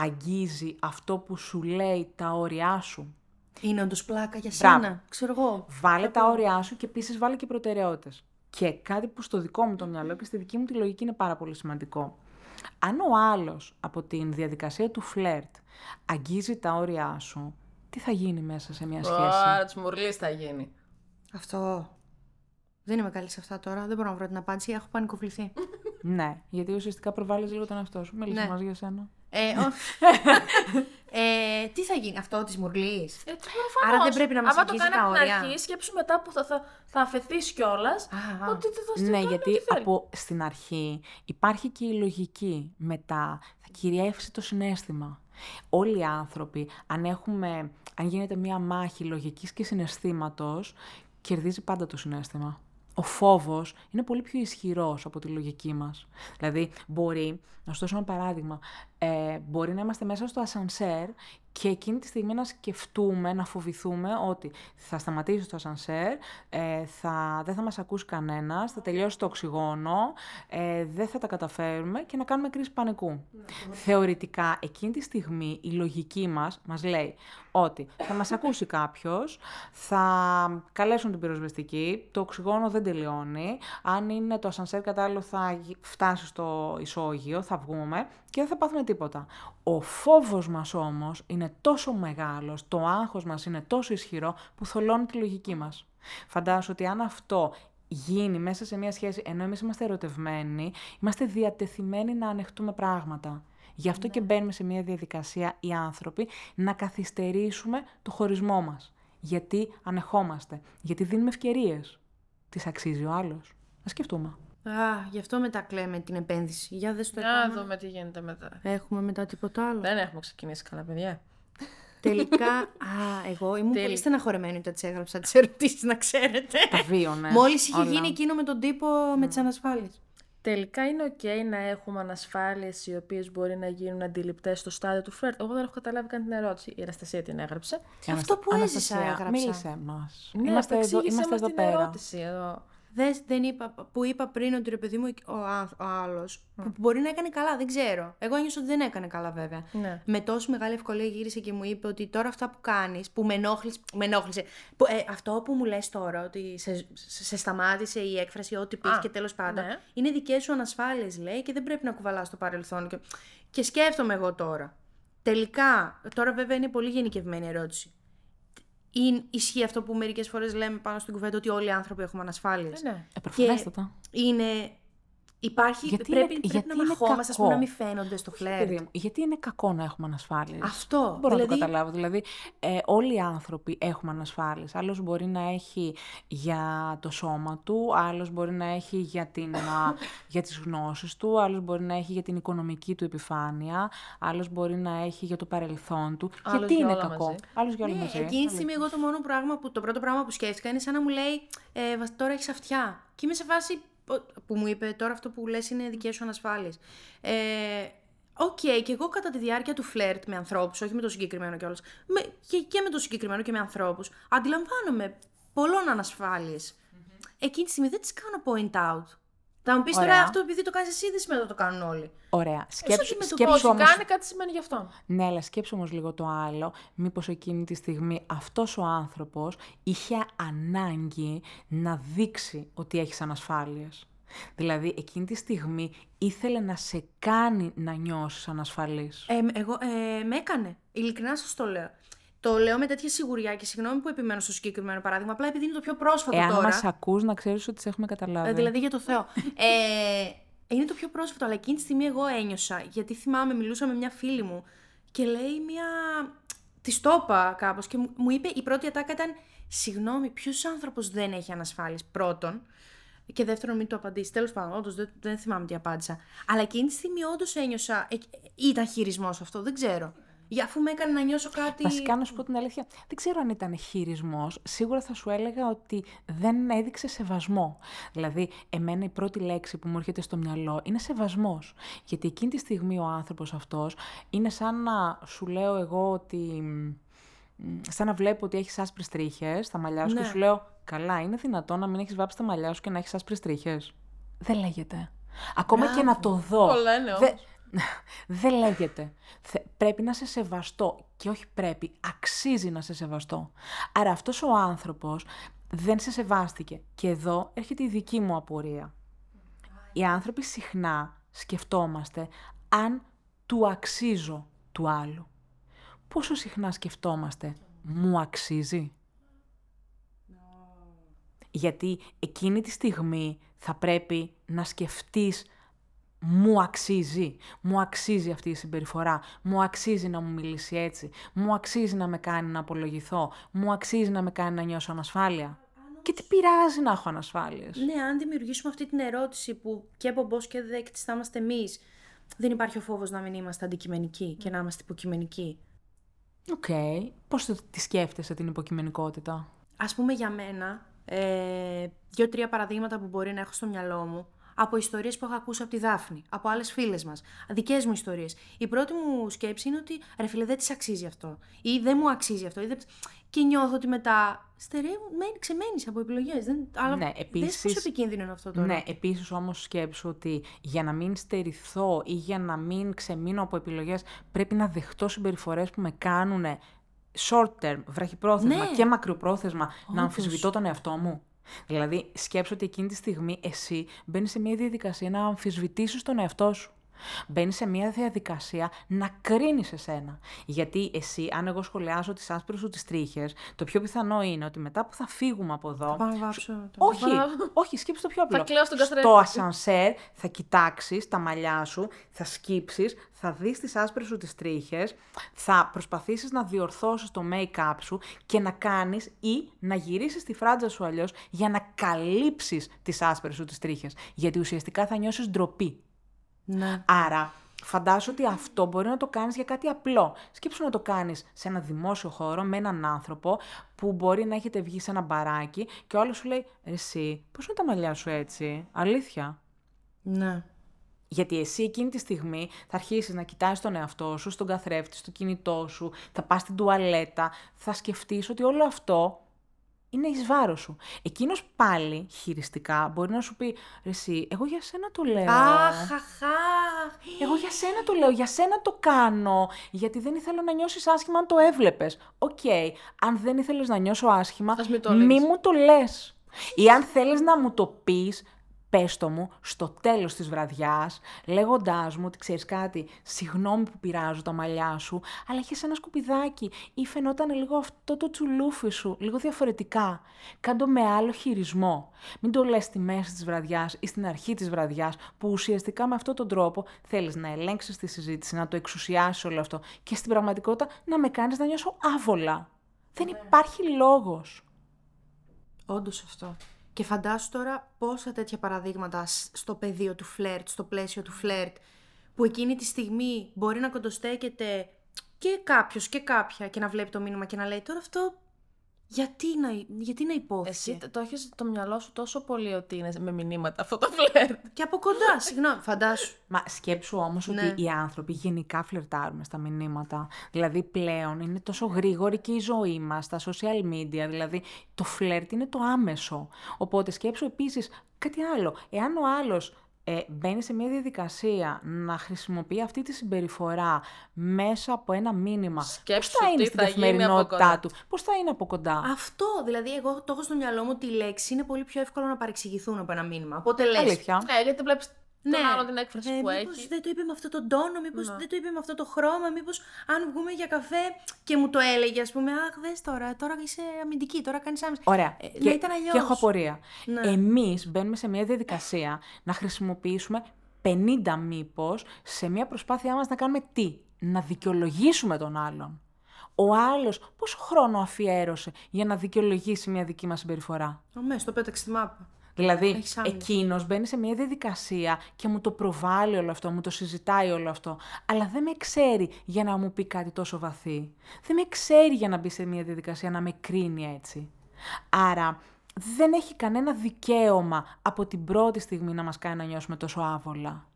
Αγγίζει αυτό που σου λέει τα όρια σου. Είναι όντως πλάκα για Μπράβο. σένα. Ξέρω εγώ. Βάλε τα όρια σου και επίσης βάλε και προτεραιότητες. Και κάτι που στο δικό μου το μυαλό και στη δική μου τη λογική είναι πάρα πολύ σημαντικό. Αν ο άλλος από την διαδικασία του φλερτ αγγίζει τα όρια σου, τι θα γίνει μέσα σε μια σχέση; Άρα τη μουρλή θα γίνει. Αυτό. Δεν είμαι καλή σε αυτά τώρα. Δεν μπορώ να βρω την απάντηση. Έχω πανικοβληθεί. ναι, γιατί ουσιαστικά προβάλλεις λίγο τον εαυτό σου. Μίλησες Ναι. μας για σένα. Ε, ο- ε, τι θα γίνει αυτό της μουρλής; Έτσι, Άρα δεν πρέπει να μας Άμα το αγγίζει κάνει τα από την όρια. αρχή, σκέψου μετά που θα, θα, θα αφαιθείς κιόλας. Α, Ότι δεν θα στην Ναι, κάνει γιατί ό,τι θέλει. από στην αρχή υπάρχει και η λογική. Μετά θα κυριεύσει το συνέστημα. Όλοι οι άνθρωποι, αν, έχουμε, αν γίνεται μία μάχη λογικής και συναισθήματος, κερδίζει πάντα το συνέστημα. Ο φόβος είναι πολύ πιο ισχυρός από τη λογική μας. Δηλαδή, μπορεί, να σου δώσω ένα παράδειγμα, ε, μπορεί να είμαστε μέσα στο ασανσέρ και εκείνη τη στιγμή να σκεφτούμε, να φοβηθούμε ότι θα σταματήσει το ασανσέρ, ε, θα, δεν θα μας ακούσει κανένας, θα τελειώσει το οξυγόνο, ε, δεν θα τα καταφέρουμε και να κάνουμε κρίση πανικού. Θεωρητικά, εκείνη τη στιγμή η λογική μας μας λέει ότι θα μας ακούσει κάποιος, θα καλέσουν την πυροσβεστική, το οξυγόνο δεν τελειώνει, αν είναι το ασανσέρ κατάλληλο θα φτάσει στο ισόγειο, θα βγούμε και δεν θα πάθουμε τίποτα. Ο φόβος μας όμως είναι τόσο μεγάλος, το άγχος μας είναι τόσο ισχυρό που θολώνει τη λογική μας. Φαντάσου ότι αν αυτό γίνει μέσα σε μια σχέση, ενώ εμείς είμαστε ερωτευμένοι, είμαστε διατεθειμένοι να ανεχτούμε πράγματα. Γι' αυτό και μπαίνουμε σε μια διαδικασία οι άνθρωποι να καθυστερήσουμε το χωρισμό μας. Γιατί ανεχόμαστε, γιατί δίνουμε ευκαιρίες. Τις αξίζει ο άλλος. Να σκεφτούμε. Α, γι' αυτό μετά κλαίμε την επένδυση. Για δες το Να επόμενο. δούμε τι γίνεται μετά. Έχουμε μετά τίποτα άλλο. Δεν έχουμε ξεκινήσει καλά, παιδιά. Τελικά, α, εγώ ήμουν Τέλει- πολύ στεναχωρεμένη όταν τη έγραψα τις ερωτήσεις, να ξέρετε. Τα βίωνες. Μόλις είχε όλα. γίνει εκείνο με τον τύπο με τις ανασφάλειες. Τελικά είναι ok να έχουμε ανασφάλειες οι οποίες μπορεί να γίνουν αντιληπτές στο στάδιο του φλερτ. Εγώ δεν έχω καταλάβει καν την ερώτηση. Η Αναστασία την έγραψε. Αυτό που έζησα Αναστασία, έγραψα. Μίλησε μας. Ναι, είμαστε εδώ, εξήγησέ είμαστε μας εδώ την πέρα. ερώτηση εδώ. Δες, δεν είπα, που είπα πριν ότι ρε παιδί μου ο, α- ο άλλος που μπορεί να έκανε καλά, δεν ξέρω. Εγώ ένιωσα ότι δεν έκανε καλά βέβαια. Ναι. Με τόσο μεγάλη ευκολία γύρισε και μου είπε ότι τώρα αυτά που κάνεις, που με, ενόχλησε, με ενόχλησε. Που, ε, αυτό που μου λες τώρα, ότι σε, σε, σε σταμάτησε η έκφραση, ό,τι πεις Α, και τέλος πάντων. ναι. Είναι δικές σου ανασφάλειες, λέει, και δεν πρέπει να κουβαλάς στο παρελθόν. Και, και σκέφτομαι εγώ τώρα. Τελικά, τώρα βέβαια είναι πολύ γενικευμένη ερώτηση. Είναι, ισχύει αυτό που μερικές φορές λέμε πάνω στην κουβέντα ότι όλοι οι άνθρωποι έχουμε ανασφάλειες. Ε, ναι. Ε, προφανέστατα. Είναι. Υπάρχει. Γιατί πρέπει είναι- πρέπει γιατί να είναι μαχόμαστε, ας πούμε, κακό. να μην φαίνονται στο φλερτ. Παιδί μου, γιατί είναι κακό να έχουμε ανασφάλειες; Αυτό. Δεν μπορώ να το δηλαδή, καταλάβω. Δηλαδή, ε, όλοι οι άνθρωποι έχουμε ανασφάλειες. Άλλος μπορεί να έχει για το σώμα του, άλλος μπορεί να έχει για, την, α, για τις γνώσεις του, άλλος μπορεί να έχει για την οικονομική του επιφάνεια, άλλος μπορεί να έχει για το παρελθόν του. Άλλος γιατί για είναι όλα κακό; μαζί. Άλλος για όλα Ναι, μαζί. εκείνη τη στιγμή εγώ το μόνο πράγμα που, το πρώτο πράγμα που σκέφτηκα είναι σαν να μου λέει ε, «Βασ- τώρα έχεις αυτιά. Και είμαι σε φάση «Ο- που μου είπε τώρα αυτό που λες είναι δικές σου ανασφάλειες. Ε, Οκ, και εγώ κατά τη διάρκεια του φλερτ με ανθρώπους, όχι με το συγκεκριμένο κιόλας, με, και, και με το συγκεκριμένο και με ανθρώπους, αντιλαμβάνομαι πολλών ανασφάλειες. Εκείνη τη στιγμή δεν τις κάνω point out. Θα μου πεις τώρα Ωραία. αυτό επειδή το κάνεις εσύ, δεν σημαίνει ότι το κάνουν όλοι. Ωραία. όχι Σκέψου, με το σκέψου Όσοι όμως... κάνει κάτι σημαίνει γι' αυτό. Ναι, αλλά σκέψου όμως λίγο το άλλο. Μήπως εκείνη τη στιγμή αυτός ο άνθρωπος είχε ανάγκη να δείξει ότι έχεις ανασφάλειες. Δηλαδή, εκείνη τη στιγμή ήθελε να σε κάνει να νιώσεις ανασφαλής. Ε, εγώ, ε, με έκανε. Ειλικρινά σας το λέω. Το λέω με τέτοια σιγουριά και συγγνώμη που επιμένω στο συγκεκριμένο παράδειγμα, απλά επειδή είναι το πιο πρόσφατο Εάν τώρα. μας ακούς, να ξέρεις ότι σε έχουμε καταλάβει. Ε, δηλαδή για το Θεό. ε, είναι το πιο πρόσφατο, αλλά εκείνη τη στιγμή εγώ ένιωσα, γιατί θυμάμαι, μιλούσα με μια φίλη μου και λέει μια. Της το είπα κάπως και μου, μου είπε η πρώτη ατάκα ήταν Συγγνώμη, ποιος άνθρωπος δεν έχει ανασφάλειες πρώτον. Και δεύτερον, μην το απαντήσεις. Τέλος πάντων, όντως δεν, δεν θυμάμαι τι απάντησα. Αλλά εκείνη τη στιγμή όντως ένιωσα. Ε, ήταν χειρισμός αυτό, δεν ξέρω. Για αφού με έκανε να νιώσω κάτι. Βασικά, να σου πω την αλήθεια, δεν ξέρω αν ήταν χειρισμός. Σίγουρα θα σου έλεγα ότι δεν έδειξε σεβασμό. Δηλαδή, εμένα η πρώτη λέξη που μου έρχεται στο μυαλό είναι σεβασμός. Γιατί εκείνη τη στιγμή ο άνθρωπος αυτός είναι σαν να σου λέω εγώ ότι. μ, Σαν να βλέπω ότι έχεις άσπρες τρίχες στα μαλλιά σου Ναι. και σου λέω: Καλά, είναι δυνατόν να μην έχεις βάψει τα μαλλιά σου και να έχεις άσπρες τρίχες. Δεν λέγεται. Ακόμα και να το δω. Το λένε δεν- όμως. δεν λέγεται. Θε- πρέπει να σε σεβαστώ. Και όχι πρέπει, αξίζει να σε σεβαστώ. Άρα αυτός ο άνθρωπος δεν σε σεβάστηκε. Και εδώ έρχεται η δική μου απορία. Οι άνθρωποι συχνά σκεφτόμαστε αν του αξίζω του άλλου. Πόσο συχνά σκεφτόμαστε μου αξίζει. Γιατί εκείνη τη στιγμή θα πρέπει να σκεφτείς μου αξίζει, μου αξίζει αυτή η συμπεριφορά, μου αξίζει να μου μιλήσει έτσι, μου αξίζει να με κάνει να απολογηθώ, μου αξίζει να με κάνει να νιώσω ανασφάλεια. Και τι πειράζει να έχω ανασφάλειες; Ναι, αν δημιουργήσουμε αυτή την ερώτηση που και μπομπός και δέκτη θα είμαστε εμείς, δεν υπάρχει ο φόβος να μην είμαστε αντικειμενικοί και να είμαστε υποκειμενικοί. Οκ. Πώς το, τη σκέφτεσαι την υποκειμενικότητα; Α πούμε για μένα, ε, δύο-τρία παραδείγματα που μπορεί να έχω στο μυαλό μου. Από ιστορίες που έχω ακούσει από τη Δάφνη, από άλλες φίλες μας, δικές μου ιστορίες. Η πρώτη μου σκέψη είναι ότι ρε φίλε, δεν της αξίζει αυτό. Ή δεν μου αξίζει αυτό. Ή δεν... Και νιώθω ότι μετά στερεύουν, ξεμένει από επιλογές. Δεν... Αλλά ναι, επίσης, πόσο επικίνδυνο είναι αυτό τώρα. Ναι, επίσης όμως σκέψω ότι για να μην στερηθώ ή για να μην ξεμείνω από επιλογές, πρέπει να δεχτώ συμπεριφορές που με κάνουν short term, βραχυπρόθεσμα Ναι. και μακροπρόθεσμα να Όντως. αμφισβητώ τον εαυτό μου. Δηλαδή, σκέψω ότι εκείνη τη στιγμή εσύ μπαίνεις σε μια διαδικασία να αμφισβητήσεις τον εαυτό σου. Μπαίνεις σε μια διαδικασία να κρίνεις εσένα. Γιατί εσύ, αν εγώ σχολιάσω τις άσπρες σου τις τρίχες, το πιο πιθανό είναι ότι μετά που θα φύγουμε από εδώ. Πάω να βάψω. το- Όχι, πάω- όχι, σκέψου το πιο απλό. Θα κλαίω στον καθρέφτη. Στο ασανσέρ θα κοιτάξεις τα μαλλιά σου, θα σκύψεις, θα δεις τις άσπρες σου τις τρίχες, θα προσπαθήσεις να διορθώσεις το make-up σου και να κάνεις ή να γυρίσεις τη φράτζα σου αλλιώς για να καλύψεις τις άσπρες σου τις τρίχες. Γιατί ουσιαστικά θα νιώσεις ντροπή. Ναι. Άρα, φαντάσου ότι αυτό μπορεί να το κάνεις για κάτι απλό. Σκέψου να το κάνεις σε ένα δημόσιο χώρο με έναν άνθρωπο που μπορεί να έχετε βγει σε ένα μπαράκι και ο άλλος σου λέει «Ρε «Εσύ, πώς είναι τα μαλλιά σου έτσι, αλήθεια». Ναι. Γιατί εσύ εκείνη τη στιγμή θα αρχίσεις να κοιτάς τον εαυτό σου, στον καθρέφτη, στο κινητό σου, θα πας στην τουαλέτα, θα σκεφτείς ότι όλο αυτό είναι εις βάρος σου. Εκείνος πάλι χειριστικά μπορεί να σου πει «Ρε εσύ, εγώ για σένα το λέω». Αχ, αχ, αχ. Εγώ για σένα το λέω, για σένα το κάνω, γιατί δεν ήθελα να νιώσεις άσχημα αν το έβλεπες. Οκ, αν δεν ήθελες να νιώσω άσχημα, Ας μην το μη λες. μου το λες. Ή αν θέλεις να μου το πεις, πες το μου στο τέλος της βραδιάς, λέγοντάς μου ότι ξέρεις κάτι, συγγνώμη που πειράζω τα μαλλιά σου, αλλά είχες ένα σκουπιδάκι ή φαινόταν λίγο αυτό το τσουλούφι σου, λίγο διαφορετικά. Κάντο με άλλο χειρισμό. Μην το λες στη μέση της βραδιάς ή στην αρχή της βραδιάς, που ουσιαστικά με αυτόν τον τρόπο θέλεις να ελέγξεις τη συζήτηση, να το εξουσιάσεις όλο αυτό και στην πραγματικότητα να με κάνεις να νιώσω άβολα. Δεν υπάρχει λόγος. Όντως αυτό. Και φαντάσου τώρα πόσα τέτοια παραδείγματα σ- στο πεδίο του φλερτ, στο πλαίσιο του φλερτ, που εκείνη τη στιγμή μπορεί να κοντοστέκεται και κάποιος και κάποια και να βλέπει το μήνυμα και να λέει τώρα αυτό γιατί να, γιατί να υπόθηκε; Εσύ το έχεις το μυαλό σου τόσο πολύ ότι είναι με μηνύματα αυτό το φλερτ; Και από κοντά, συγγνώμη, φαντάσου. Μα σκέψου όμως Ναι. ότι οι άνθρωποι γενικά φλερτάρουμε στα μηνύματα. Δηλαδή πλέον είναι τόσο γρήγορη και η ζωή μας, τα social media, δηλαδή το φλερτ είναι το άμεσο. Οπότε σκέψου επίσης κάτι άλλο. Εάν ο άλλος ε, μπαίνει σε μια διαδικασία να χρησιμοποιεί αυτή τη συμπεριφορά μέσα από ένα μήνυμα, Σκέψου πώς θα είναι τι στην θα γίνει από καθημερινότητά κοντά. του, πώς θα είναι από κοντά; Αυτό, δηλαδή, εγώ το έχω στο μυαλό μου ότι η λέξη είναι πολύ πιο εύκολο να παρεξηγηθούν από ένα μήνυμα. Οπότε λες. Αλήθεια. Ναι, γιατί βλέπεις Ναι. τον άλλον την έκφραση Ε, που μήπως έχει. δεν το είπε με αυτό τον τόνο, μήπως Ναι. δεν το είπε με αυτό το χρώμα, μήπως αν βγούμε για καφέ και μου το έλεγε, ας πούμε, αχ, δες τώρα, τώρα είσαι αμυντική, τώρα κάνεις άμεση. Ωραία. Ε, και, να ήταν αλλιώς. και έχω απορία. Ναι. Εμείς μπαίνουμε σε μια διαδικασία να χρησιμοποιήσουμε 50 μήπως σε μια προσπάθειά μας να κάνουμε τι; Να δικαιολογήσουμε τον άλλον. Ο άλλος πόσο χρόνο αφιέρωσε για να δικαιολογήσει μια δική μας συμπεριφορά; Αμέ, το πέταξε στη μάπα. Δηλαδή, Έχεις άμυνα. εκείνος μπαίνει σε μια διαδικασία και μου το προβάλλει όλο αυτό, μου το συζητάει όλο αυτό. Αλλά δεν με ξέρει για να μου πει κάτι τόσο βαθύ. Δεν με ξέρει για να μπει σε μια διαδικασία να με κρίνει έτσι. Άρα, δεν έχει κανένα δικαίωμα από την πρώτη στιγμή να μας κάνει να νιώσουμε τόσο άβολα.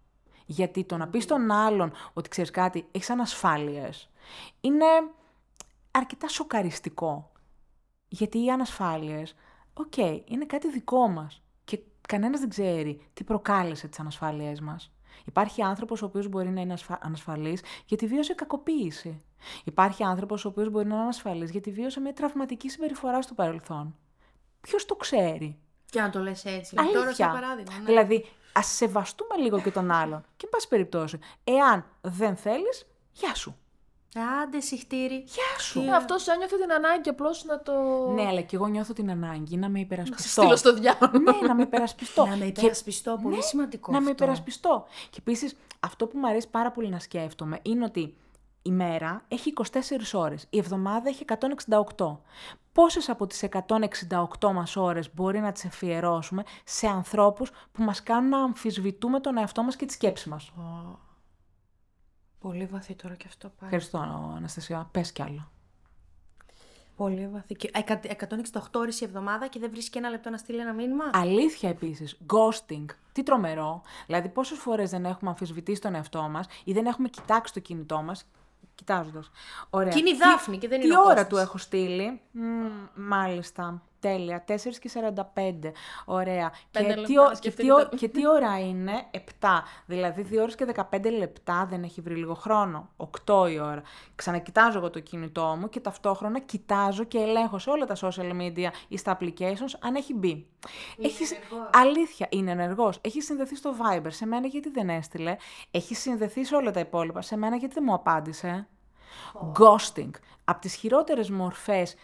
Γιατί το να πεις στον άλλον ότι ξέρεις κάτι, έχεις ανασφάλειες, είναι αρκετά σοκαριστικό. Γιατί οι ανασφάλειες, οκ, είναι κάτι δικό μας και κανένας δεν ξέρει τι προκάλεσε τις ανασφάλειές μας. Υπάρχει άνθρωπος ο οποίος μπορεί να είναι ασφα... ανασφαλής γιατί βίωσε κακοποίηση. Υπάρχει άνθρωπος ο οποίος μπορεί να είναι ανασφαλής γιατί βίωσε μια τραυματική συμπεριφορά στο παρελθόν. Ποιος το ξέρει; Και να το λες έτσι. Αλήθεια. Τώρα, σαν παράδειγμα. Ναι. Δηλαδή, ας σεβαστούμε λίγο και τον άλλον. Και εν πάση περιπτώσει, εάν δεν θέλεις, γεια σου. Άντε, συχτήρι. Γεια σου. Ε, Αυτό ένιωθε την ανάγκη απλώς να το. Ναι, αλλά και εγώ νιώθω την ανάγκη να με σε υπερασπιστώ. στείλω στο διάβολο. ναι, να με υπερασπιστώ. Να με Και- υπερασπιστώ, πολύ ναι, σημαντικό Να με αυτό. υπερασπιστώ. Και επίσης, αυτό που μου αρέσει πάρα πολύ να σκέφτομαι είναι ότι η μέρα έχει 24 ώρες, η εβδομάδα έχει 168. Πόσες από τις 168 μας ώρες μπορεί να τις αφιερώσουμε σε ανθρώπους που μας κάνουν να αμφισβητούμε τον εαυτό μας και τη σκέψη μας; Ω, Πολύ βαθύ τώρα και αυτό πάλι. Ευχαριστώ, Αναστασία. Πες κι άλλα. Πολύ βαθύ. Και εκα- 168 ώρες η εβδομάδα και δεν βρίσκει ένα λεπτό να στείλει ένα μήνυμα; Αλήθεια επίσης. Ghosting. Τι τρομερό. Δηλαδή, πόσες φορές δεν έχουμε αμφισβητήσει τον εαυτό μας ή δεν έχουμε κοιτάξει το κινητό μας. Κοιτάζοντας. Ωραία. Και είναι η Τι- Δάφνη και δεν τι είναι ο ώρα Κώστας. του έχω στείλει; Μμμ, μάλιστα. Τέλεια. 4 και 45. Ωραία. Πέντε και, λεπτά τι, να ω- και, σκεφτείτε τι, το- ω- και τι ώρα είναι, 7. Δηλαδή 2 ώρες και 15 λεπτά δεν έχει βρει λίγο χρόνο. 8 η ώρα. Ξανακοιτάζω εγώ το κινητό μου και ταυτόχρονα κοιτάζω και ελέγχω σε όλα τα social media ή στα applications αν έχει μπει. έχει, αλήθεια, είναι ενεργός. Έχεις συνδεθεί στο Viber. Σε μένα γιατί δεν έστειλε; Έχεις συνδεθεί σε όλα τα υπόλοιπα. Σε μένα γιατί δεν μου απάντησε; Ghosting. Από τις χειρότερες μορφές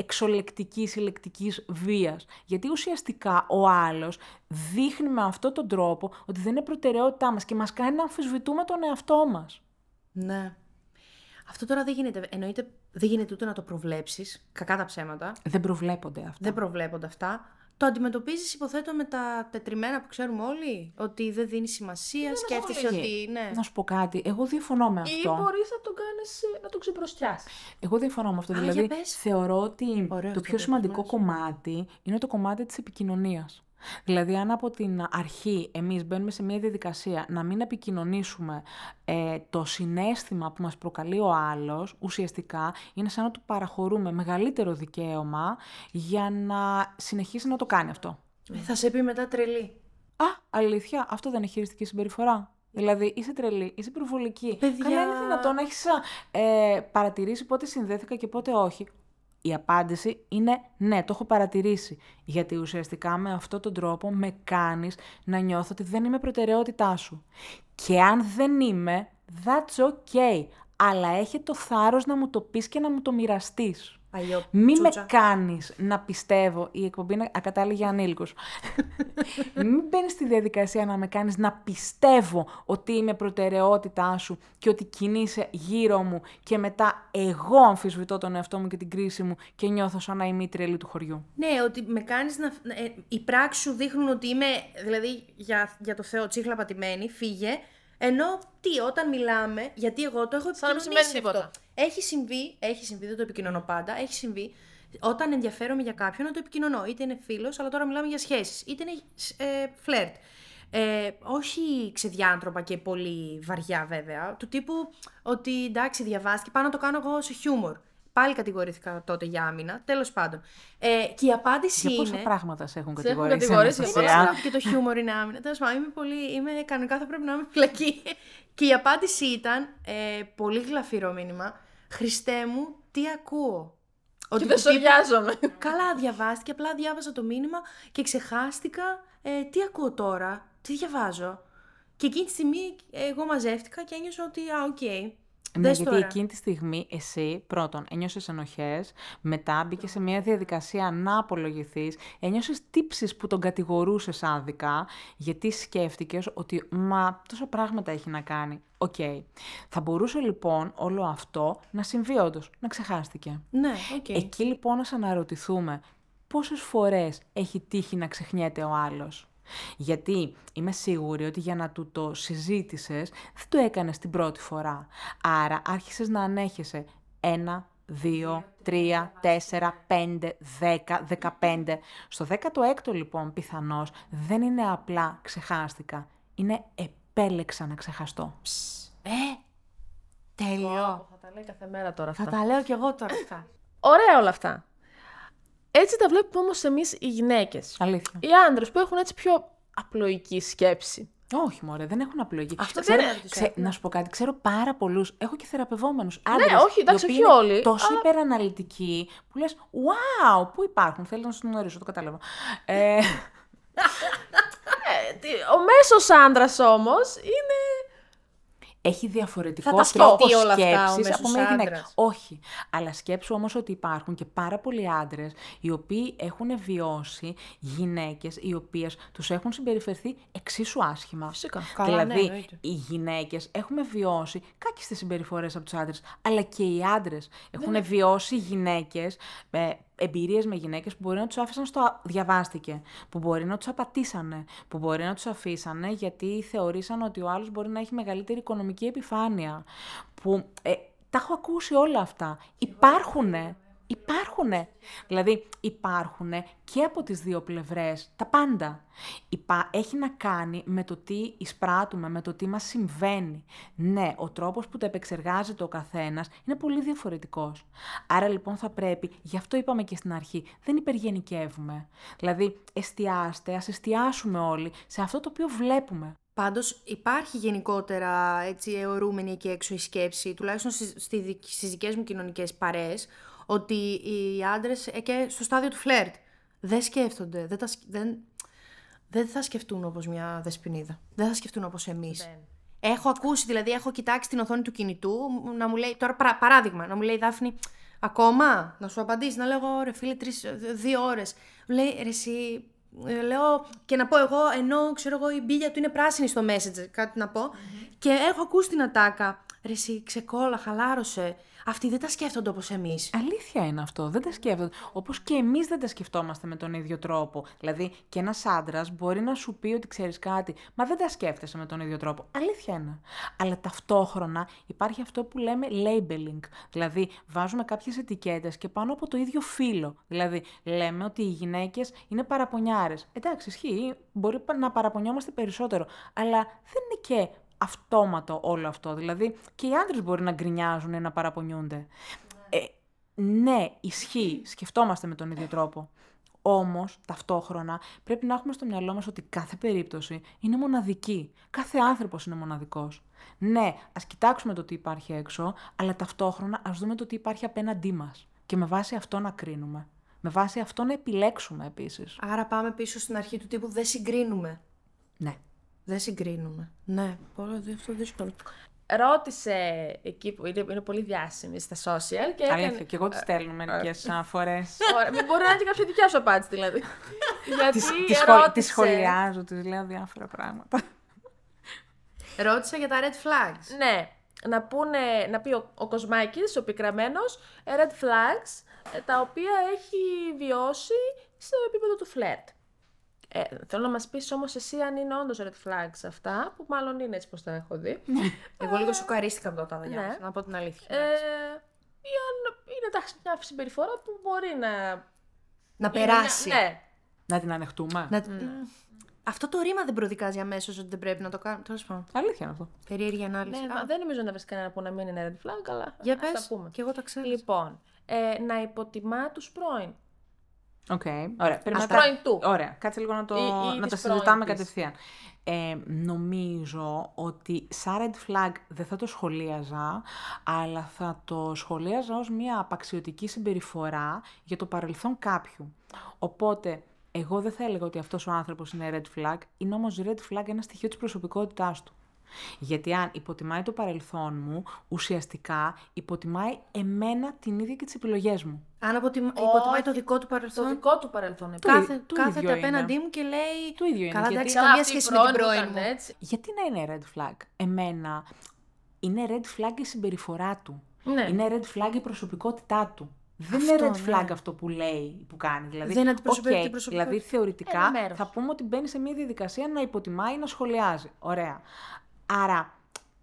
εξολεκτικής ηλεκτρικής βίας. Γιατί ουσιαστικά ο άλλος δείχνει με αυτόν τον τρόπο ότι δεν είναι προτεραιότητά μας και μας κάνει να αμφισβητούμε τον εαυτό μας. Ναι. Αυτό τώρα δεν γίνεται. Εννοείται δεν γίνεται ούτε να το προβλέψεις. Κακά τα ψέματα. Δεν προβλέπονται αυτά. Δεν προβλέπονται αυτά. Το αντιμετωπίζεις, υποθέτω, με τα τετριμένα που ξέρουμε όλοι. Ότι δεν δίνει σημασία, σκέφτεσαι ότι. Ναι. Να σου πω κάτι, εγώ διαφωνώ με Ή αυτό. μπορείς να το κάνεις να το ξεπροστιάσει. Εγώ διαφωνώ με αυτό. Α, δηλαδή, για πες. θεωρώ ότι Ωραίος το το πιο σημαντικό πες, κομμάτι είναι το κομμάτι της επικοινωνίας. Δηλαδή, αν από την αρχή εμείς μπαίνουμε σε μια διαδικασία να μην επικοινωνήσουμε ε, το συνέστημα που μας προκαλεί ο άλλος, ουσιαστικά είναι σαν να του παραχωρούμε μεγαλύτερο δικαίωμα για να συνεχίσει να το κάνει αυτό. Ε, θα σε πει μετά τρελή. Α, αλήθεια, αυτό δεν είναι χειριστική συμπεριφορά. Δηλαδή, είσαι τρελή, είσαι προβολική. Παιδιά. Καλά είναι δυνατόν να έχεις ε, παρατηρήσει πότε συνδέθηκα και πότε όχι. Η απάντηση είναι ναι, το έχω παρατηρήσει. Γιατί ουσιαστικά με αυτόν τον τρόπο με κάνεις να νιώθω ότι δεν είμαι προτεραιότητά σου. Και αν δεν είμαι, that's okay. Αλλά έχει το θάρρος να μου το πεις και να μου το μοιραστείς. Παλιό Μη τσούτσα. με κάνεις να πιστεύω, η εκπομπή είναι ακατάλληλη για ανήλικους. Μην μπαίνεις στη διαδικασία να με κάνεις να πιστεύω ότι είμαι προτεραιότητά σου και ότι κινείσαι γύρω μου και μετά εγώ αμφισβητώ τον εαυτό μου και την κρίση μου και νιώθω σαν να είμαι η τρελή του χωριού. Ναι, ότι με κάνεις να... Ε, οι πράξεις σου δείχνουν ότι είμαι, δηλαδή, για, για το Θεό, τσίχλα πατημένη, φύγε. Ενώ, τι, όταν μιλάμε, γιατί εγώ το έχω Σαν να μην επικοινωνήσει σημαίνει αυτό. Έχει συμβεί, έχει συμβεί, δεν το επικοινωνώ πάντα, έχει συμβεί, όταν ενδιαφέρομαι για κάποιον να το επικοινωνώ. Είτε είναι φίλος, αλλά τώρα μιλάμε για σχέσεις, είτε είναι ε, φλερτ. Ε, όχι ξεδιάντροπα και πολύ βαριά βέβαια, του τύπου ότι εντάξει διαβάστηκε, πάω να το κάνω εγώ σε χιούμορ. Πάλι κατηγορήθηκα τότε για άμυνα, τέλος πάντων. Ε, και η απάντηση Για πόσα είναι... πράγματα σε έχουν Σε έχουν κατηγορήσει. κατηγορήσει, Αναστασία. για Δεν ξέρω ότι και το χιούμορ είναι άμυνα. Τέλος πάντων, είμαι πολύ. Είμαι, κανονικά θα πρέπει να είμαι φυλακή. και η απάντηση ήταν ε, πολύ γλαφυρό μήνυμα. Χριστέ μου, τι ακούω; Και Ότι δεν του τύπου- σοριάζομαι. Καλά, διαβάστηκε. Απλά διάβαζα το μήνυμα και ξεχάστηκα. Ε, τι ακούω τώρα, τι διαβάζω. Και εκείνη τη στιγμή εγώ μαζεύτηκα και ένιωσα ότι, α, οκ. Ναι, Δες γιατί τώρα. εκείνη τη στιγμή εσύ πρώτον ένιωσες ενοχές, μετά μπήκες σε μια διαδικασία να απολογηθείς, ένιωσες τύψεις που τον κατηγορούσες άδικα, γιατί σκέφτηκες ότι μα τόσα πράγματα έχει να κάνει. Οκ. Θα μπορούσε λοιπόν όλο αυτό να συμβεί όντως, να ξεχάστηκε. Ναι, οκ. Εκεί λοιπόν ας αναρωτηθούμε πόσες φορές έχει τύχει να ξεχνιέται ο άλλος; Γιατί είμαι σίγουρη ότι για να του το συζητήσεις δεν το έκανες την πρώτη φορά. Άρα άρχισες να ανέχεσαι ένα, δύο, τρία, τέσσερα, πέντε, δέκα, δεκαπέντε. Στο δέκατο έκτο λοιπόν πιθανώς δεν είναι απλά ξεχάστηκα. Είναι επέλεξα να ξεχαστώ. Ε, τέλειο. Θα τα λέει κάθε μέρα τώρα Θα αυτά. τα λέω κι εγώ τώρα αυτά. Ωραία όλα αυτά. Έτσι τα βλέπουμε όμως εμείς οι γυναίκες. Αλήθεια. Οι άντρες που έχουν έτσι πιο απλοϊκή σκέψη. Όχι, μωρέ, δεν έχουν απλογή. Αυτό Ξέρω- δεν είναι τους ξέ- έχουν. Να σου πω κάτι, ξέρω πάρα πολλούς. Έχω και θεραπευόμενους άντρες. όχι, εντάξει, όχι όλοι, Τόσο αλλά- υπεραναλυτικοί που λες: Wow, πού υπάρχουν. Θέλω να σου γνωρίσω, το κατάλαβα. ε, Ε, τι- ο μέσος άντρας όμως είναι... έχει διαφορετικό Θα τα τρόπο σκεφτεί όλα αυτά ο σκέψης μέσος από μια γυναίκα. άντρας. Όχι. Αλλά σκέψου όμως ότι υπάρχουν και πάρα πολλοί άντρες οι οποίοι έχουν βιώσει γυναίκες οι οποίες τους έχουν συμπεριφερθεί εξίσου άσχημα. Φυσικά. Καλά, ναι, δηλαδή, εννοείται. οι γυναίκες έχουμε βιώσει κάκιστες συμπεριφορές από τους άντρες, αλλά και οι άντρες έχουν βιώσει γυναίκες, ε, εμπειρίες με γυναίκες που μπορεί να τους άφησαν στο α- διαβάστηκε, που μπορεί να τους απατήσανε, που μπορεί να τους αφήσανε γιατί θεωρήσαν ότι ο άλλος μπορεί να έχει μεγαλύτερη οικονομική επιφάνεια, που ε, τα έχω ακούσει όλα αυτά. Υπάρχουνε. Υπάρχουνε. Δηλαδή υπάρχουνε και από τις δύο πλευρές, τα πάντα. Υπά... Έχει να κάνει με το τι εισπράττουμε, με το τι μας συμβαίνει. Ναι, ο τρόπος που το επεξεργάζεται ο καθένας είναι πολύ διαφορετικός. Άρα λοιπόν θα πρέπει, γι' αυτό είπαμε και στην αρχή, δεν υπεργενικεύουμε. Δηλαδή εστιάστε, ας εστιάσουμε όλοι σε αυτό το οποίο βλέπουμε. Πάντως υπάρχει γενικότερα έτσι αιωρούμενη εκεί έξω η σκέψη, τουλάχιστον στις, στις δικές μου κοινωνικές παρέες, ότι οι άντρες και στο στάδιο του φλερτ δεν σκέφτονται, δεν, τα, δεν, δεν θα σκεφτούν όπως μια δεσποινίδα, δεν θα σκεφτούν όπως εμείς. Έχω ακούσει, δηλαδή έχω κοιτάξει την οθόνη του κινητού να μου λέει, τώρα παράδειγμα, να μου λέει η Δάφνη, ακόμα, να σου απαντήσει, να λέω ρε φίλε τρεις, δύο ώρες. Μου λέει ρε εσύ, ε, λέω και να πω εγώ, ενώ ξέρω εγώ η μπίλια του είναι πράσινη στο message, κάτι να πω. Και έχω ακούσει την ατάκα. Ρε εσύ, ξεκόλα, χαλάρωσε. Αυτοί δεν τα σκέφτονται όπως εμείς. Αλήθεια είναι αυτό. Δεν τα σκέφτονται. Όπως και εμείς δεν τα σκεφτόμαστε με τον ίδιο τρόπο. Δηλαδή, και ένας άντρας μπορεί να σου πει ότι ξέρεις κάτι, μα δεν τα σκέφτεσαι με τον ίδιο τρόπο. Αλήθεια είναι. Αλλά ταυτόχρονα υπάρχει αυτό που λέμε labeling. Δηλαδή, βάζουμε κάποιες ετικέτες και πάνω από το ίδιο φύλλο. Δηλαδή, λέμε ότι οι γυναίκες είναι παραπονιάρες. Εντάξει, ισχύει. Μπορεί να παραπονιόμαστε περισσότερο. Αλλά δεν είναι και αυτόματο όλο αυτό. Δηλαδή και οι άντρες μπορεί να γκρινιάζουν ή να παραπονιούνται. Ναι. Ε, ναι, ισχύει. Σκεφτόμαστε με τον ίδιο τρόπο. Όμως, ταυτόχρονα, πρέπει να έχουμε στο μυαλό μας ότι κάθε περίπτωση είναι μοναδική. Κάθε άνθρωπος είναι μοναδικός. Ναι, ας κοιτάξουμε το τι υπάρχει έξω, αλλά ταυτόχρονα ας δούμε το τι υπάρχει απέναντί μας. Και με βάση αυτό να κρίνουμε. Με βάση αυτό να επιλέξουμε επίσης. Άρα πάμε πίσω στην αρχή του τύπου δεν συγκρίνουμε. Ναι. Δεν συγκρίνουμε. Ναι, πολύ αυτό δύσκολο. Ρώτησε εκεί που είναι, είναι πολύ διάσημη στα social. Και Αλήθεια, έκανε... και εγώ τη στέλνω μερικές φορέ. Ωραία, μην μπορεί να είναι και κάποια δικιά σου απάντηση δηλαδή. Γιατί τη σχολιάζω, τη λέω διάφορα πράγματα. Ρώτησα για τα red flags. Ναι. Να, πούνε, να πει ο, ο Κοσμάκης, ο πικραμένος, red flags, ε, τα οποία έχει βιώσει στο επίπεδο του φλερτ. Ε, θέλω να μας πεις όμως εσύ αν είναι όντως red flags αυτά, που μάλλον είναι έτσι πώ τα έχω δει. Εγώ λίγο σοκαρίστηκα από το τα ναι. να πω την αλήθεια. Ε, ή αν είναι εντάξει μια συμπεριφορά που μπορεί να. Να περάσει. ναι. Να την ανεχτούμε. Να... Ναι. Αυτό το ρήμα δεν προδικάζει αμέσως ότι δεν πρέπει να το κάνουμε. Τέλος πάντων. Αλήθεια είναι αυτό. Περίεργη ανάλυση. Ναι, δεν νομίζω να βρεις κανένα που να μην είναι red flag, αλλά. Για πες. Και εγώ τα ξέρω. Λοιπόν, ε, να υποτιμά τους πρώην. Ok, okay. ωραία. του. Ωραία, κάτσε λίγο να, το, να τα συζητάμε κατευθείαν. Ε, νομίζω ότι σαν red flag δεν θα το σχολίαζα, αλλά θα το σχολίαζα ως μια απαξιωτική συμπεριφορά για το παρελθόν κάποιου. Οπότε, εγώ δεν θα έλεγα ότι αυτός ο άνθρωπος είναι red flag, είναι όμως red flag ένα στοιχείο της προσωπικότητάς του. Γιατί αν υποτιμάει το παρελθόν μου, ουσιαστικά υποτιμάει εμένα την ίδια και τις επιλογές μου. Αν υποτιμάει το δικό του παρελθόν. Το δικό του παρελθόν. Κάθε, του κάθεται απέναντί μου και λέει. Του ίδιο είναι. Καλά, δεν έχει καμία σχέση με την πρώην μου. Έτσι. Γιατί να είναι red flag. Εμένα; Είναι red flag η συμπεριφορά του. Ναι. Είναι red flag η προσωπικότητά του. Δεν είναι red flag ναι. αυτό που λέει, που κάνει. Δηλαδή, δεν είναι okay, Δηλαδή, θεωρητικά θα πούμε ότι μπαίνει σε μια διαδικασία να υποτιμάει, να σχολιάζει. Ωραία. Άρα,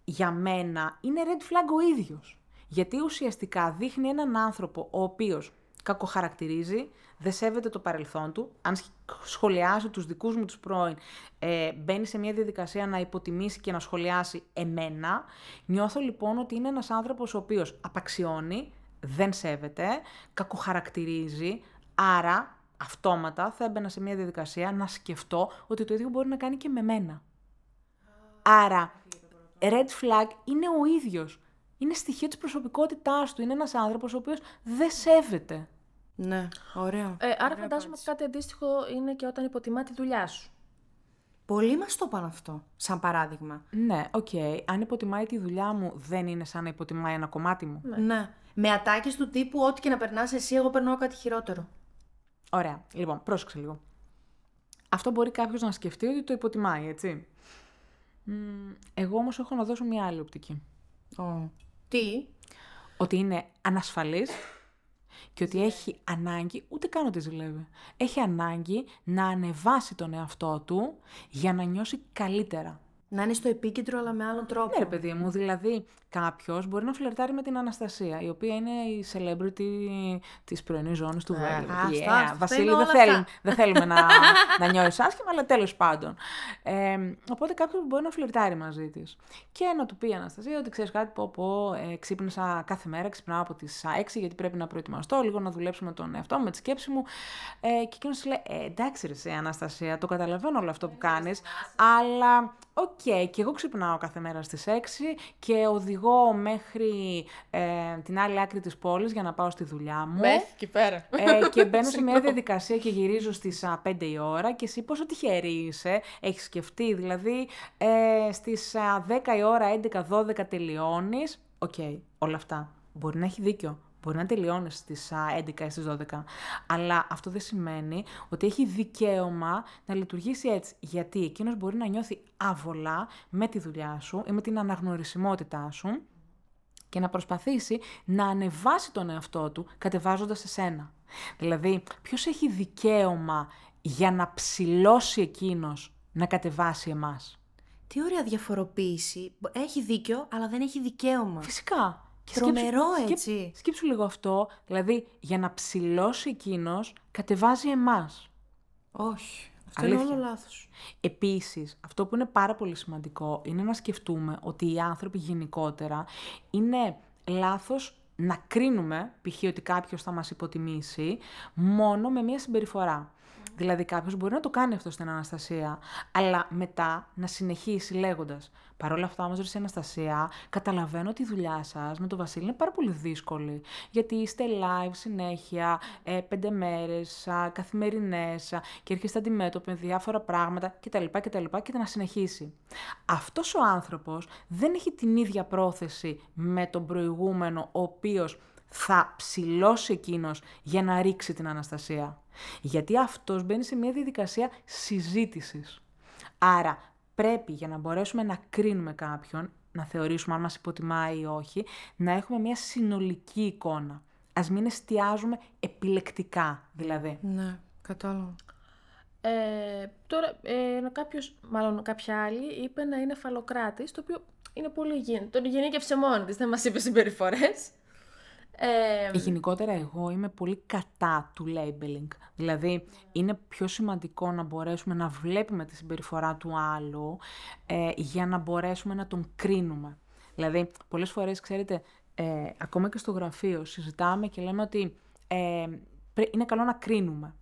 για μένα είναι red flag ο ίδιος. Γιατί ουσιαστικά δείχνει έναν άνθρωπο ο οποίος κακοχαρακτηρίζει, δεν σέβεται το παρελθόν του, αν σχολιάζει τους δικούς μου τους πρώην, ε, μπαίνει σε μια διαδικασία να υποτιμήσει και να σχολιάσει εμένα. Νιώθω λοιπόν ότι είναι ένας άνθρωπος ο οποίος απαξιώνει, δεν σέβεται, κακοχαρακτηρίζει, άρα αυτόματα θα έμπαινα σε μια διαδικασία να σκεφτώ ότι το ίδιο μπορεί να κάνει και με μένα. Άρα, red flag είναι ο ίδιος. Είναι στοιχείο της προσωπικότητάς του. Είναι ένας άνθρωπος ο οποίος δεν σέβεται. Ναι, ωραίο. Ε, άρα φαντάζομαι ότι κάτι αντίστοιχο είναι και όταν υποτιμά τη δουλειά σου. Πολλοί μας το είπαν αυτό, σαν παράδειγμα. Ναι, ok. Okay. Αν υποτιμάει τη δουλειά μου, δεν είναι σαν να υποτιμάει ένα κομμάτι μου. Ναι. ναι. Με ατάκες του τύπου, ό,τι και να περνάς εσύ, εγώ περνάω κάτι χειρότερο. Ωραία. Λοιπόν, πρόσεξε λίγο. Αυτό μπορεί κάποιος να σκεφτεί ότι το υποτιμάει, έτσι. Εγώ όμως έχω να δώσω μια άλλη οπτική. Oh. Τι; Ότι είναι ανασφαλής και ότι έχει ανάγκη, ούτε καν ότι ζηλεύει, έχει ανάγκη να ανεβάσει τον εαυτό του για να νιώσει καλύτερα. Να είναι στο επίκεντρο, αλλά με άλλον τρόπο. Ναι, ρε παιδί μου, δηλαδή κάποιος μπορεί να φλερτάρει με την Αναστασία, η οποία είναι η celebrity της πρωινής ζώνης του Βέλγου. αυτά, Βασίλη, αυτά δεν, είναι όλα θέλουμε, αυτά. δεν θέλουμε να, να νιώσει άσχημα, αλλά τέλος πάντων. Ε, οπότε κάποιος μπορεί να φλερτάρει μαζί της. Και να του πει η Αναστασία ότι ξέρεις κάτι, πω, πω ε, ξύπνησα κάθε μέρα, ξυπνάω από τις 6 γιατί πρέπει να προετοιμαστώ, λίγο να δουλέψω με τον εαυτό μου, με τη σκέψη μου. Ε, και εκείνος λέει: ε, Εντάξει, ρε, εσύ, Αναστασία, το καταλαβαίνω όλο αυτό που κάνεις, αλλά οκ, και εγώ ξυπνάω κάθε μέρα στις 6 και οδηγώ μέχρι ε, την άλλη άκρη της πόλης για να πάω στη δουλειά μου. Μεθ, εκεί πέρα. Ε, και μπαίνω σε μια διαδικασία και γυρίζω στις α, 5 η ώρα και εσύ πόσο τυχερή είσαι, έχεις σκεφτεί, δηλαδή ε, στις α, 10 η ώρα, 11-12 τελειώνεις, οκ, όλα αυτά. Μπορεί να έχει δίκιο, μπορεί να τελειώνεις στις α, 11 ή στις 12, αλλά αυτό δεν σημαίνει ότι έχει δικαίωμα να λειτουργήσει έτσι, γιατί εκείνος μπορεί να νιώθει άβολα με τη δουλειά σου ή με την αναγνωρισιμότητά σου, και να προσπαθήσει να ανεβάσει τον εαυτό του κατεβάζοντας εσένα. Δηλαδή, ποιος έχει δικαίωμα για να ψηλώσει εκείνος να κατεβάσει εμάς; Τι ωραία διαφοροποίηση. Έχει δίκιο, αλλά δεν έχει δικαίωμα. Φυσικά. Και Τρομερό, σκέψου- έτσι. σκέψου- Σκέψου λίγο αυτό, δηλαδή για να ψηλώσει εκείνος κατεβάζει εμάς. Όχι. Αυτό Αλήθεια. είναι όλο λάθος. Επίσης, αυτό που είναι πάρα πολύ σημαντικό είναι να σκεφτούμε ότι οι άνθρωποι γενικότερα είναι λάθος να κρίνουμε, π.χ. ότι κάποιος θα μας υποτιμήσει, μόνο με μία συμπεριφορά. Δηλαδή κάποιος μπορεί να το κάνει αυτό στην Αναστασία, αλλά μετά να συνεχίσει λέγοντας Παρ' όλα αυτά όμως, ρε εσύ, Αναστασία, καταλαβαίνω ότι η δουλειά σας με τον Βασίλη είναι πάρα πολύ δύσκολη. Γιατί είστε live συνέχεια, ε, πέντε μέρες, α, καθημερινές α, και έρχεστε αντιμέτωποι με διάφορα πράγματα κτλ. κτλ και να συνεχίσει. Αυτός ο άνθρωπος δεν έχει την ίδια πρόθεση με τον προηγούμενο, ο οποίος θα ψηλώσει εκείνος για να ρίξει την Αναστασία. Γιατί αυτός μπαίνει σε μια διαδικασία συζήτησης. Άρα πρέπει για να μπορέσουμε να κρίνουμε κάποιον, να θεωρήσουμε αν μας υποτιμάει ή όχι, να έχουμε μια συνολική εικόνα. Ας μην εστιάζουμε επιλεκτικά δηλαδή. Ναι, κατάλαβα. Ε, τώρα, ε, κάποιος, μάλλον κάποια άλλη, είπε να είναι φαλοκράτης, το οποίο είναι πολύ υγιεινό. Τον γενίκευσε μόνη της, δεν μας είπε συμπεριφορές. Ε, Και γενικότερα εγώ είμαι πολύ κατά του labeling. Δηλαδή είναι πιο σημαντικό να μπορέσουμε να βλέπουμε τη συμπεριφορά του άλλου ε, για να μπορέσουμε να τον κρίνουμε. Δηλαδή πολλές φορές ξέρετε, ε, ακόμα και στο γραφείο συζητάμε και λέμε ότι ε, πρέ- είναι καλό να κρίνουμε.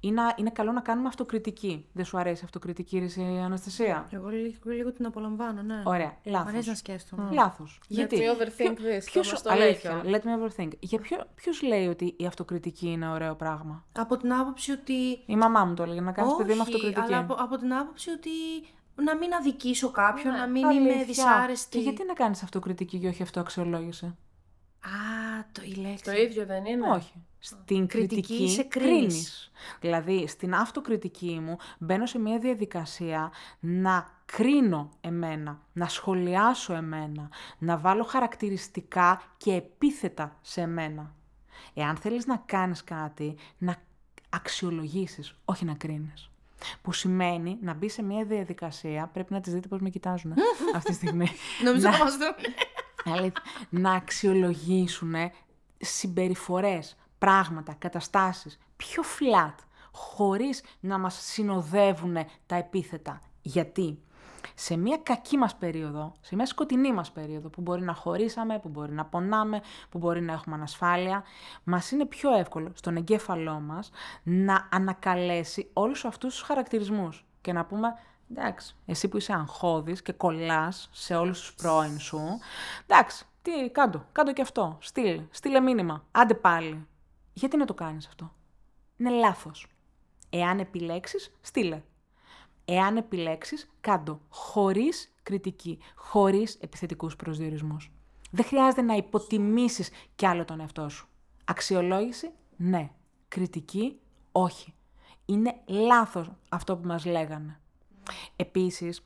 Είναι, είναι καλό να κάνουμε αυτοκριτική. Δεν σου αρέσει η αυτοκριτική, ρε εσύ, Αναστασία; Εγώ λίγο, λίγο την απολαμβάνω, ναι. Ωραία, Μ' λάθος. αρέσει να σκέφτομαι. Λάθος. Let me overthink this, ποιος, το μας το λέει αλήθεια, κιόλας. let me overthink. Για ποιο, ποιος λέει ότι η αυτοκριτική είναι ωραίο πράγμα; Από την άποψη ότι. Η μαμά μου το έλεγε, να κάνεις παιδί με αυτοκριτική. αλλά από, από την άποψη ότι να μην αδικήσω κάποιον, Ναι, να μην Αλήθεια. είμαι δυσάρεστη. Και γιατί να κάνεις αυτοκριτική και όχι αυτοαξιολόγηση; Α, το η λέξη. το ίδιο δεν είναι; Όχι. Στην κριτική, Κριτική σε κρίνεις. κρίνεις. Δηλαδή, στην αυτοκριτική μου μπαίνω σε μια διαδικασία να κρίνω εμένα, να σχολιάσω εμένα, να βάλω χαρακτηριστικά και επίθετα σε εμένα. Εάν θέλεις να κάνεις κάτι, να αξιολογήσεις, όχι να κρίνεις. Που σημαίνει να μπει σε μια διαδικασία, πρέπει να τις δείτε πώς με κοιτάζουν αυτή τη στιγμή. Νομίζω να, θα μας δουν. Αλήθεια. να αξιολογήσουν συμπεριφορές, πράγματα, καταστάσεις πιο flat, χωρίς να μας συνοδεύουν τα επίθετα. Γιατί σε μια κακή μας περίοδο, σε μια σκοτεινή μας περίοδο που μπορεί να χωρίσαμε, που μπορεί να πονάμε, που μπορεί να έχουμε ανασφάλεια, μας είναι πιο εύκολο στον εγκέφαλό μας να ανακαλέσει όλους αυτούς τους χαρακτηρισμούς και να πούμε Εντάξει, εσύ που είσαι αγχώδης και κολλάς σε όλους τους πρώην σου, εντάξει, τι, κάντο, κάντο και αυτό, στείλε, στείλε μήνυμα, άντε πάλι. Γιατί να το κάνεις αυτό; Είναι λάθος. Εάν επιλέξεις, στείλε. Εάν επιλέξεις, κάντο, χωρίς κριτική, χωρίς επιθετικούς προσδιορισμούς. Δεν χρειάζεται να υποτιμήσεις κι άλλο τον εαυτό σου. Αξιολόγηση, ναι. Κριτική, όχι. Είναι λάθος αυτό που μας λέγανε. Επίσης,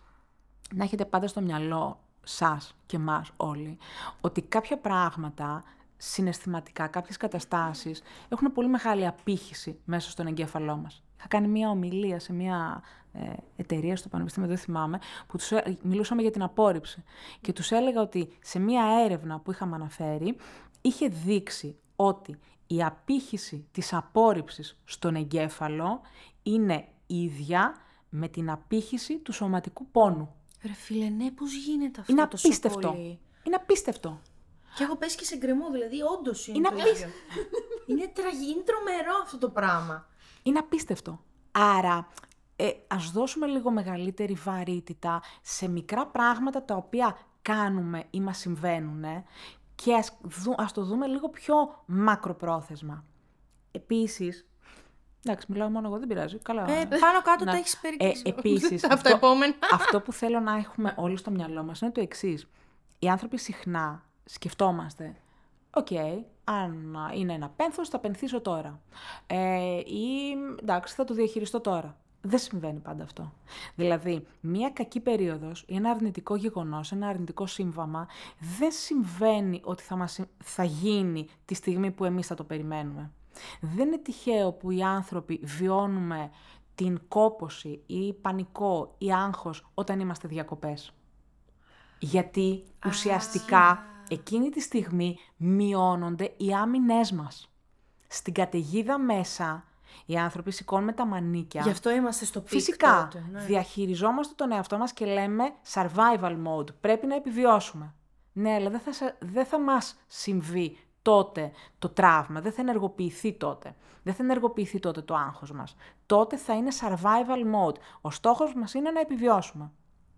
να έχετε πάντα στο μυαλό σας και μας όλοι, ότι κάποια πράγματα συναισθηματικά, κάποιες καταστάσεις έχουν πολύ μεγάλη απήχηση μέσα στον εγκέφαλό μας. Είχα κάνει μια ομιλία σε μια ε, εταιρεία στο Πανεπιστήμιο, δεν θυμάμαι, που τους, ε, μιλούσαμε για την απόρριψη. Και τους έλεγα ότι σε μια έρευνα που είχαμε αναφέρει, είχε δείξει ότι η απήχηση της απόρριψης στον εγκέφαλο είναι ίδια με την απήχηση του σωματικού πόνου. Ρε φίλε, ναι, πώς γίνεται αυτό Είναι τόσο απίστευτο. πολύ; Είναι απίστευτο. Και έχω πέσει και σε γκρεμό, δηλαδή όντως είναι. Είναι το απίστευτο. ίδιο. είναι, τραγι... είναι τρομερό αυτό το πράγμα. Είναι απίστευτο. Άρα, ε, ας δώσουμε λίγο μεγαλύτερη βαρύτητα σε μικρά πράγματα τα οποία κάνουμε ή μας συμβαίνουν και ας, δου- ας το δούμε λίγο πιο μακροπρόθεσμα. Επίσης, εντάξει, μιλάω μόνο εγώ, δεν πειράζει, καλά. Ε, πάνω κάτω Να- τα έχεις περίπτωση. Ε, επίσης, Αυτά τα επόμενα. αυτό που θέλω να έχουμε όλοι στο μυαλό μας είναι το εξής. Οι άνθρωποι συχνά σκεφτόμαστε, οκ, αν είναι ένα πένθος θα πενθήσω τώρα. Ε, ή εντάξει θα το διαχειριστώ τώρα. Δεν συμβαίνει πάντα αυτό. Δηλαδή, μία κακή περίοδος ή ένα αρνητικό γεγονός, ένα αρνητικό σύμβαμα, δεν συμβαίνει ότι θα, μας, θα γίνει τη στιγμή που εμείς θα το περιμένουμε. Δεν είναι τυχαίο που οι άνθρωποι βιώνουμε την κόποση ή πανικό ή άγχος όταν είμαστε διακοπές. Γιατί ουσιαστικά εκείνη τη στιγμή μειώνονται οι άμυνές μας. Στην καταιγίδα μέσα οι άνθρωποι σηκώνουμε τα μανίκια. Γι' αυτό είμαστε στο peak Φυσικά, τότε, ναι. διαχειριζόμαστε τον εαυτό μας και λέμε survival mode. Πρέπει να επιβιώσουμε. Ναι, αλλά δεν θα, σε- δεν θα μας συμβεί τότε το τραύμα, δεν θα ενεργοποιηθεί τότε. Δεν θα ενεργοποιηθεί τότε το άγχος μας. Τότε θα είναι survival mode. Ο στόχος μας είναι να επιβιώσουμε.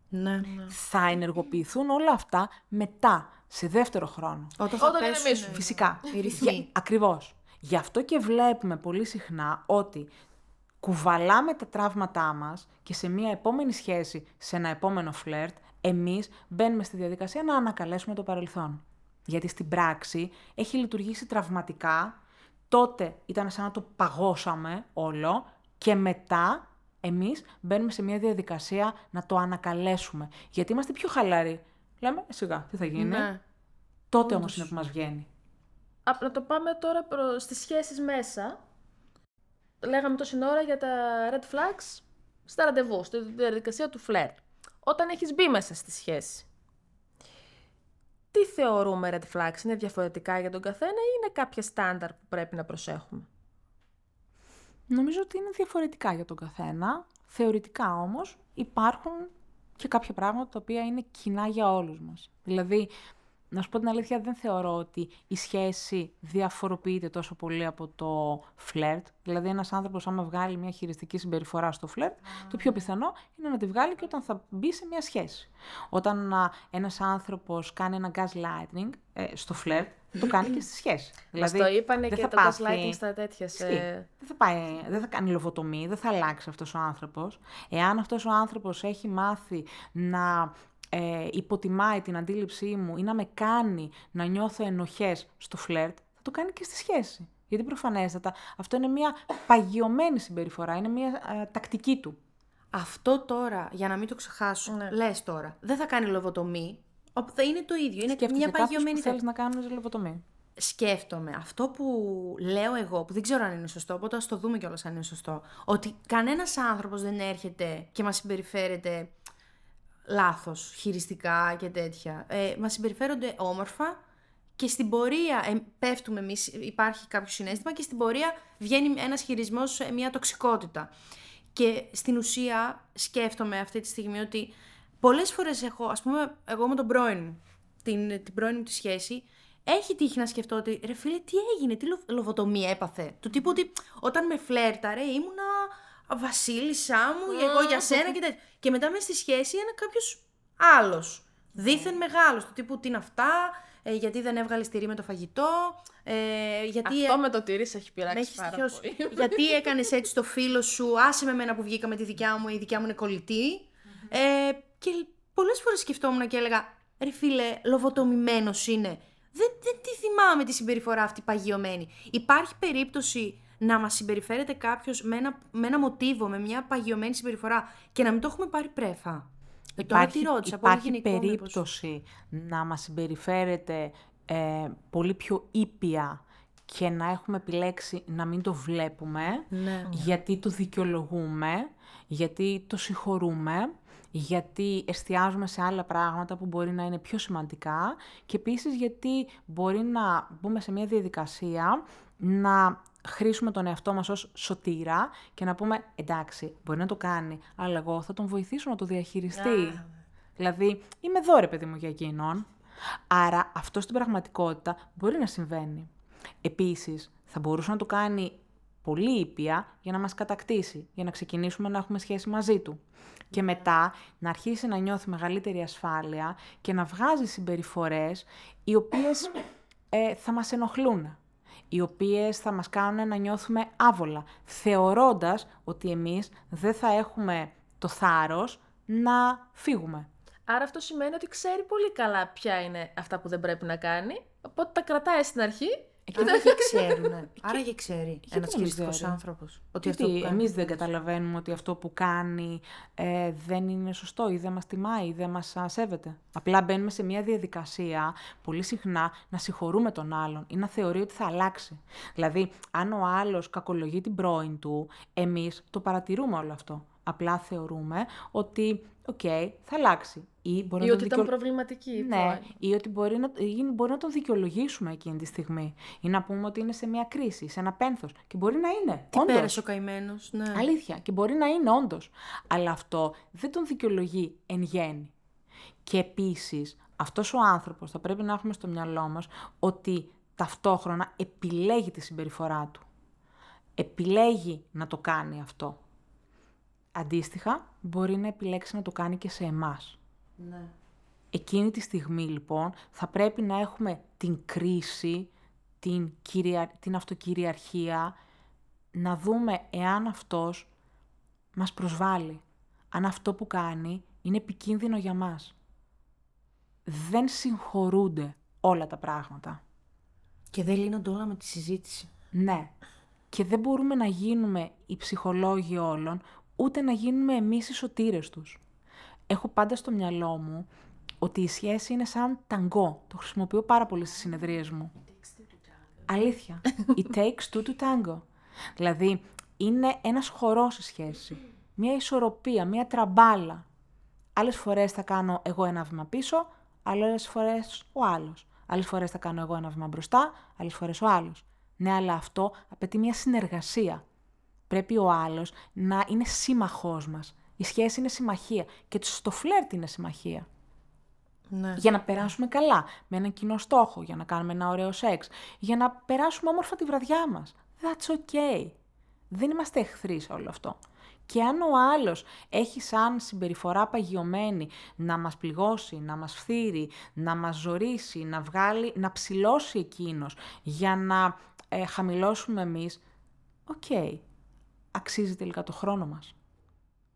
Ναι. Θα ενεργοποιηθούν όλα αυτά μετά, σε δεύτερο χρόνο. Όταν, θα Όταν πέσουν, ηρεμήσουν. Φυσικά. Οι ρυθμοί. Για- ακριβώς. Γι' αυτό και βλέπουμε πολύ συχνά ότι κουβαλάμε τα τραύματά μας και σε μια επόμενη σχέση, σε ένα επόμενο φλερτ, εμείς μπαίνουμε στη διαδικασία να ανακαλέσουμε το παρελθόν. Γιατί στην πράξη έχει λειτουργήσει τραυματικά, τότε ήταν σαν να το παγώσαμε όλο και μετά εμείς μπαίνουμε σε μια διαδικασία να το ανακαλέσουμε. Γιατί είμαστε πιο χαλαροί. Λέμε, «Ε, σιγά, τι θα γίνει. Ναι. Τότε όμως είναι που μας βγαίνει. Α, να το πάμε τώρα προ... στις σχέσεις μέσα. Λέγαμε τόση ώρα για τα red flags στα ραντεβού, στη διαδικασία του φλερ. Όταν έχεις μπει μέσα στη σχέση. Τι θεωρούμε red flags, είναι διαφορετικά για τον καθένα ή είναι κάποια στάνταρ που πρέπει να προσέχουμε; Νομίζω ότι είναι διαφορετικά για τον καθένα. Θεωρητικά όμως υπάρχουν και κάποια πράγματα τα οποία είναι κοινά για όλους μας. Δηλαδή, να σου πω την αλήθεια, δεν θεωρώ ότι η σχέση διαφοροποιείται τόσο πολύ από το φλερτ. Δηλαδή, ένας άνθρωπος άμα βγάλει μια χειριστική συμπεριφορά στο φλερτ, το πιο πιθανό είναι να τη βγάλει και όταν θα μπει σε μια σχέση. Όταν α, ένας άνθρωπος κάνει ένα gaslighting ε, στο φλερτ, θα το κάνει και στη σχέση. Δηλαδή, Μας το είπανε δεν και θα το πάθει- gaslighting στα τέτοια. Σε... Ισχύει. Δεν θα, πάει, δεν θα κάνει λοβοτομή, δεν θα αλλάξει αυτός ο άνθρωπος. Εάν αυτός ο άνθρωπος έχει μάθει να ε, υποτιμάει την αντίληψή μου ή να με κάνει να νιώθω ενοχές στο φλερτ, θα το κάνει και στη σχέση. Γιατί προφανέστατα αυτό είναι μια παγιωμένη συμπεριφορά, είναι μια ε, τακτική του. Αυτό τώρα, για να μην το ξεχάσω, Ναι. λες τώρα, δεν θα κάνει λοβοτομή. όπου Θα είναι το ίδιο. Είναι Σκέφτεσαι μια κάποιους παγιωμένη που θέλεις να κάνουν λοβοτομή; σκέφτομαι αυτό που λέω εγώ, που δεν ξέρω αν είναι σωστό, οπότε ας το δούμε κιόλας αν είναι σωστό, ότι κανένας άνθρωπος δεν έρχεται και μας συμπεριφέρεται λάθος, χειριστικά και τέτοια. Ε, μας συμπεριφέρονται όμορφα και στην πορεία ε, πέφτουμε εμείς, υπάρχει κάποιο συνέστημα και στην πορεία βγαίνει ένας χειρισμός, ε, μια τοξικότητα. Και στην ουσία σκέφτομαι αυτή τη στιγμή ότι πολλές φορές έχω, ας πούμε, εγώ με τον πρώην μου, την, την πρώην μου τη σχέση, έχει τύχει να σκεφτώ ότι ρε φίλε, τι έγινε, τι λο- λοβοτομία έπαθε. Του τύπου ότι όταν με φλέρταρε ήμουνα βασίλισσά μου, εγώ για σένα και τέτοια. Και μετά μες στη σχέση είναι κάποιος άλλος. Δίθεν μεγάλος. Του τύπου τι είναι αυτά, ε, γιατί δεν έβγαλες τυρί με το φαγητό, ε, γιατί. Αυτό με το τυρί σε έχει με πειράξει έχεις πάρα στοιχειώσει. πολύ. γιατί έκανες έτσι το φίλο σου, άσε με μένα που βγήκα με τη δικιά μου, η δικιά μου είναι κολλητή. Ε, και πολλές φορές σκεφτόμουν και έλεγα, ρε φίλε, λοβοτομημένος είναι. Δεν, δεν τη θυμάμαι τη συμπεριφορά αυτή παγιωμένη. Υπάρχει περίπτωση να μας συμπεριφέρεται κάποιος με ένα, με ένα μοτίβο, με μια παγιωμένη συμπεριφορά και να μην το έχουμε πάρει πρέφα. Ε, τώρα τι ρώτησα, πολύ υπάρχει γενικό, μήπως. περίπτωση να μας συμπεριφέρεται ε, πολύ πιο ήπια και να έχουμε επιλέξει να μην το βλέπουμε, Ναι. γιατί το δικαιολογούμε, γιατί το συγχωρούμε, γιατί εστιάζουμε σε άλλα πράγματα που μπορεί να είναι πιο σημαντικά και επίσης γιατί μπορεί να μπούμε σε μια διαδικασία να χρήσουμε τον εαυτό μας ως σωτήρα και να πούμε εντάξει, μπορεί να το κάνει, αλλά εγώ θα τον βοηθήσω να το διαχειριστεί. Δηλαδή, είμαι εδώ ρε παιδί μου για εκείνον. Άρα αυτό στην πραγματικότητα μπορεί να συμβαίνει. Επίσης, θα μπορούσε να το κάνει πολύ ήπια για να μας κατακτήσει, για να ξεκινήσουμε να έχουμε σχέση μαζί του. Και μετά να αρχίσει να νιώθει μεγαλύτερη ασφάλεια και να βγάζει συμπεριφορές οι οποίες ε, θα μας ενοχλούν. Οι οποίες θα μας κάνουν να νιώθουμε άβολα, θεωρώντας ότι εμείς δεν θα έχουμε το θάρρος να φύγουμε. Άρα αυτό σημαίνει ότι ξέρει πολύ καλά ποια είναι αυτά που δεν πρέπει να κάνει. Οπότε τα κρατάει στην αρχή. Άρα και ξέρουν. Άρα και ξέρει Γιατί ένας να μην χειριστικό ξέρει; άνθρωπος. Ότι αυτό Γιατί που κάνει. εμείς δεν καταλαβαίνουμε ότι αυτό που κάνει ε, δεν είναι σωστό ή δεν μας τιμάει ή δεν μας α, σέβεται. Απλά μπαίνουμε σε μια διαδικασία πολύ συχνά να συγχωρούμε τον άλλον ή να θεωρεί ότι θα αλλάξει. Δηλαδή, αν ο άλλος κακολογεί την πρώην του, εμείς το παρατηρούμε όλο αυτό. Απλά θεωρούμε ότι, οκ, θα αλλάξει. Ή, μπορεί Ή να ότι το ήταν δικαιω- προβληματική. η ναι, πρώην. ή ότι μπορεί να, ή μπορεί να τον δικαιολογήσουμε εκείνη τη στιγμή. Ή να πούμε ότι είναι σε μια κρίση, σε ένα πένθος. Και μπορεί να είναι. Τι όντως. πέρασε ο καημένος. Ναι. Αλήθεια. Και μπορεί να είναι όντως. Αλλά αυτό δεν τον δικαιολογεί εν γένει. Και επίσης, αυτός ο άνθρωπος θα πρέπει να έχουμε στο μυαλό μας ότι ταυτόχρονα επιλέγει τη συμπεριφορά του. Επιλέγει να το κάνει αυτό. Αντίστοιχα, μπορεί να επιλέξει να το κάνει και σε εμάς. Ναι. Εκείνη τη στιγμή λοιπόν θα πρέπει να έχουμε την κρίση, την, κυρια... την αυτοκυριαρχία, να δούμε εάν αυτός μας προσβάλλει. Αν αυτό που κάνει είναι επικίνδυνο για μας. Δεν συγχωρούνται όλα τα πράγματα. Και δεν λύνονται όλα με τη συζήτηση. Ναι. Και δεν μπορούμε να γίνουμε οι ψυχολόγοι όλων, ούτε να γίνουμε εμείς οι σωτήρες τους. Έχω πάντα στο μυαλό μου ότι η σχέση είναι σαν ταγκό. Το χρησιμοποιώ πάρα πολύ στις συνεδρίες μου. Αλήθεια. It takes two to tango. Δηλαδή, είναι ένας χορός η σχέση. Μία ισορροπία, μία τραμπάλα. Άλλες φορές θα κάνω εγώ ένα βήμα πίσω, άλλες φορές ο άλλος. Άλλες φορές θα κάνω εγώ ένα βήμα μπροστά, άλλες φορές ο άλλος. Ναι, αλλά αυτό απαιτεί μια συνεργασία. Πρέπει ο άλλος να είναι σύμμαχός μας. Η σχέση είναι συμμαχία και στο φλερτ είναι συμμαχία. Ναι. Για να περάσουμε καλά, με έναν κοινό στόχο, για να κάνουμε ένα ωραίο σεξ, για να περάσουμε όμορφα τη βραδιά μας. That's okay. Δεν είμαστε εχθροί σε όλο αυτό. Και αν ο άλλος έχει σαν συμπεριφορά παγιωμένη να μας πληγώσει, να μας φθείρει, να μας ζορίσει, να βγάλει, να ψηλώσει εκείνος για να ε, χαμηλώσουμε εμείς, οκ, αξίζει τελικά το χρόνο μας.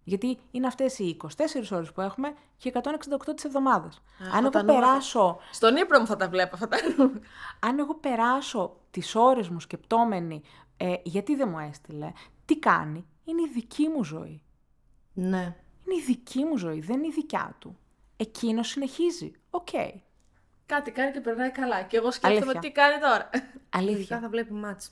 Γιατί είναι αυτές οι 24 ώρες που έχουμε και 168 της εβδομάδας. Αν θα τα εγώ νούμερα. περάσω Στον ύπνο μου θα τα βλέπω αυτά τα νούμερα. αν εγώ περάσω τις ώρες μου σκεπτόμενη ε, γιατί δεν μου έστειλε, τι κάνει, είναι η δική μου ζωή. Ναι. Είναι η δική μου ζωή, δεν είναι η δικιά του. Εκείνο συνεχίζει. Οκ. Κάτι κάνει και περνάει καλά. Και εγώ σκέφτομαι Αλήθεια. τι κάνει τώρα. Ειδικά Αλήθεια. θα βλέπει ματς.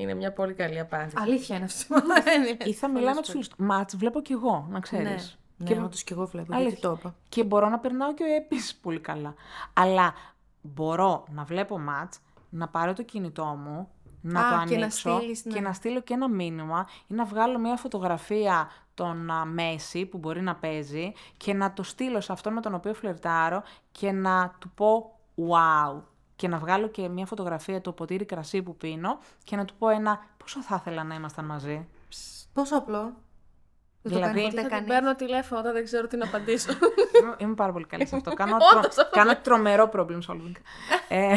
Είναι μια πολύ καλή απάντηση. Αλήθεια είναι αυτό. Δεν είναι. Ή θα μιλάμε με τους φίλους του. Ματς βλέπω κι εγώ, να Ναι, ξέρεις. ναι, Και- όντως και εγώ βλέπω. Αλήθεια. Γιατί το είπα. Και μπορώ να περνάω και επίσης πολύ καλά. Αλλά μπορώ να βλέπω ματς, να πάρω το κινητό μου, να Α, το και να ανοίξω στείλεις, ναι. και να στείλω και ένα μήνυμα ή να βγάλω μια φωτογραφία τον α, Μέση που μπορεί να παίζει και να το στείλω σε αυτόν με τον οποίο φλερτάρω και να του πω wow. Και να βγάλω και μια φωτογραφία το ποτήρι κρασί που πίνω και να του πω ένα πόσο θα ήθελα να ήμασταν μαζί; Πόσο απλό. Δεν το Δηλαδή- κάνει Θα ποτέ την κανείς. παίρνω τηλέφωνο όταν δεν ξέρω τι να απαντήσω. Είμαι- Είμαι πάρα πολύ καλή σε αυτό. Κάνω, Όντως, τρο... αυτό κάνω τρομερό problem solving. ε,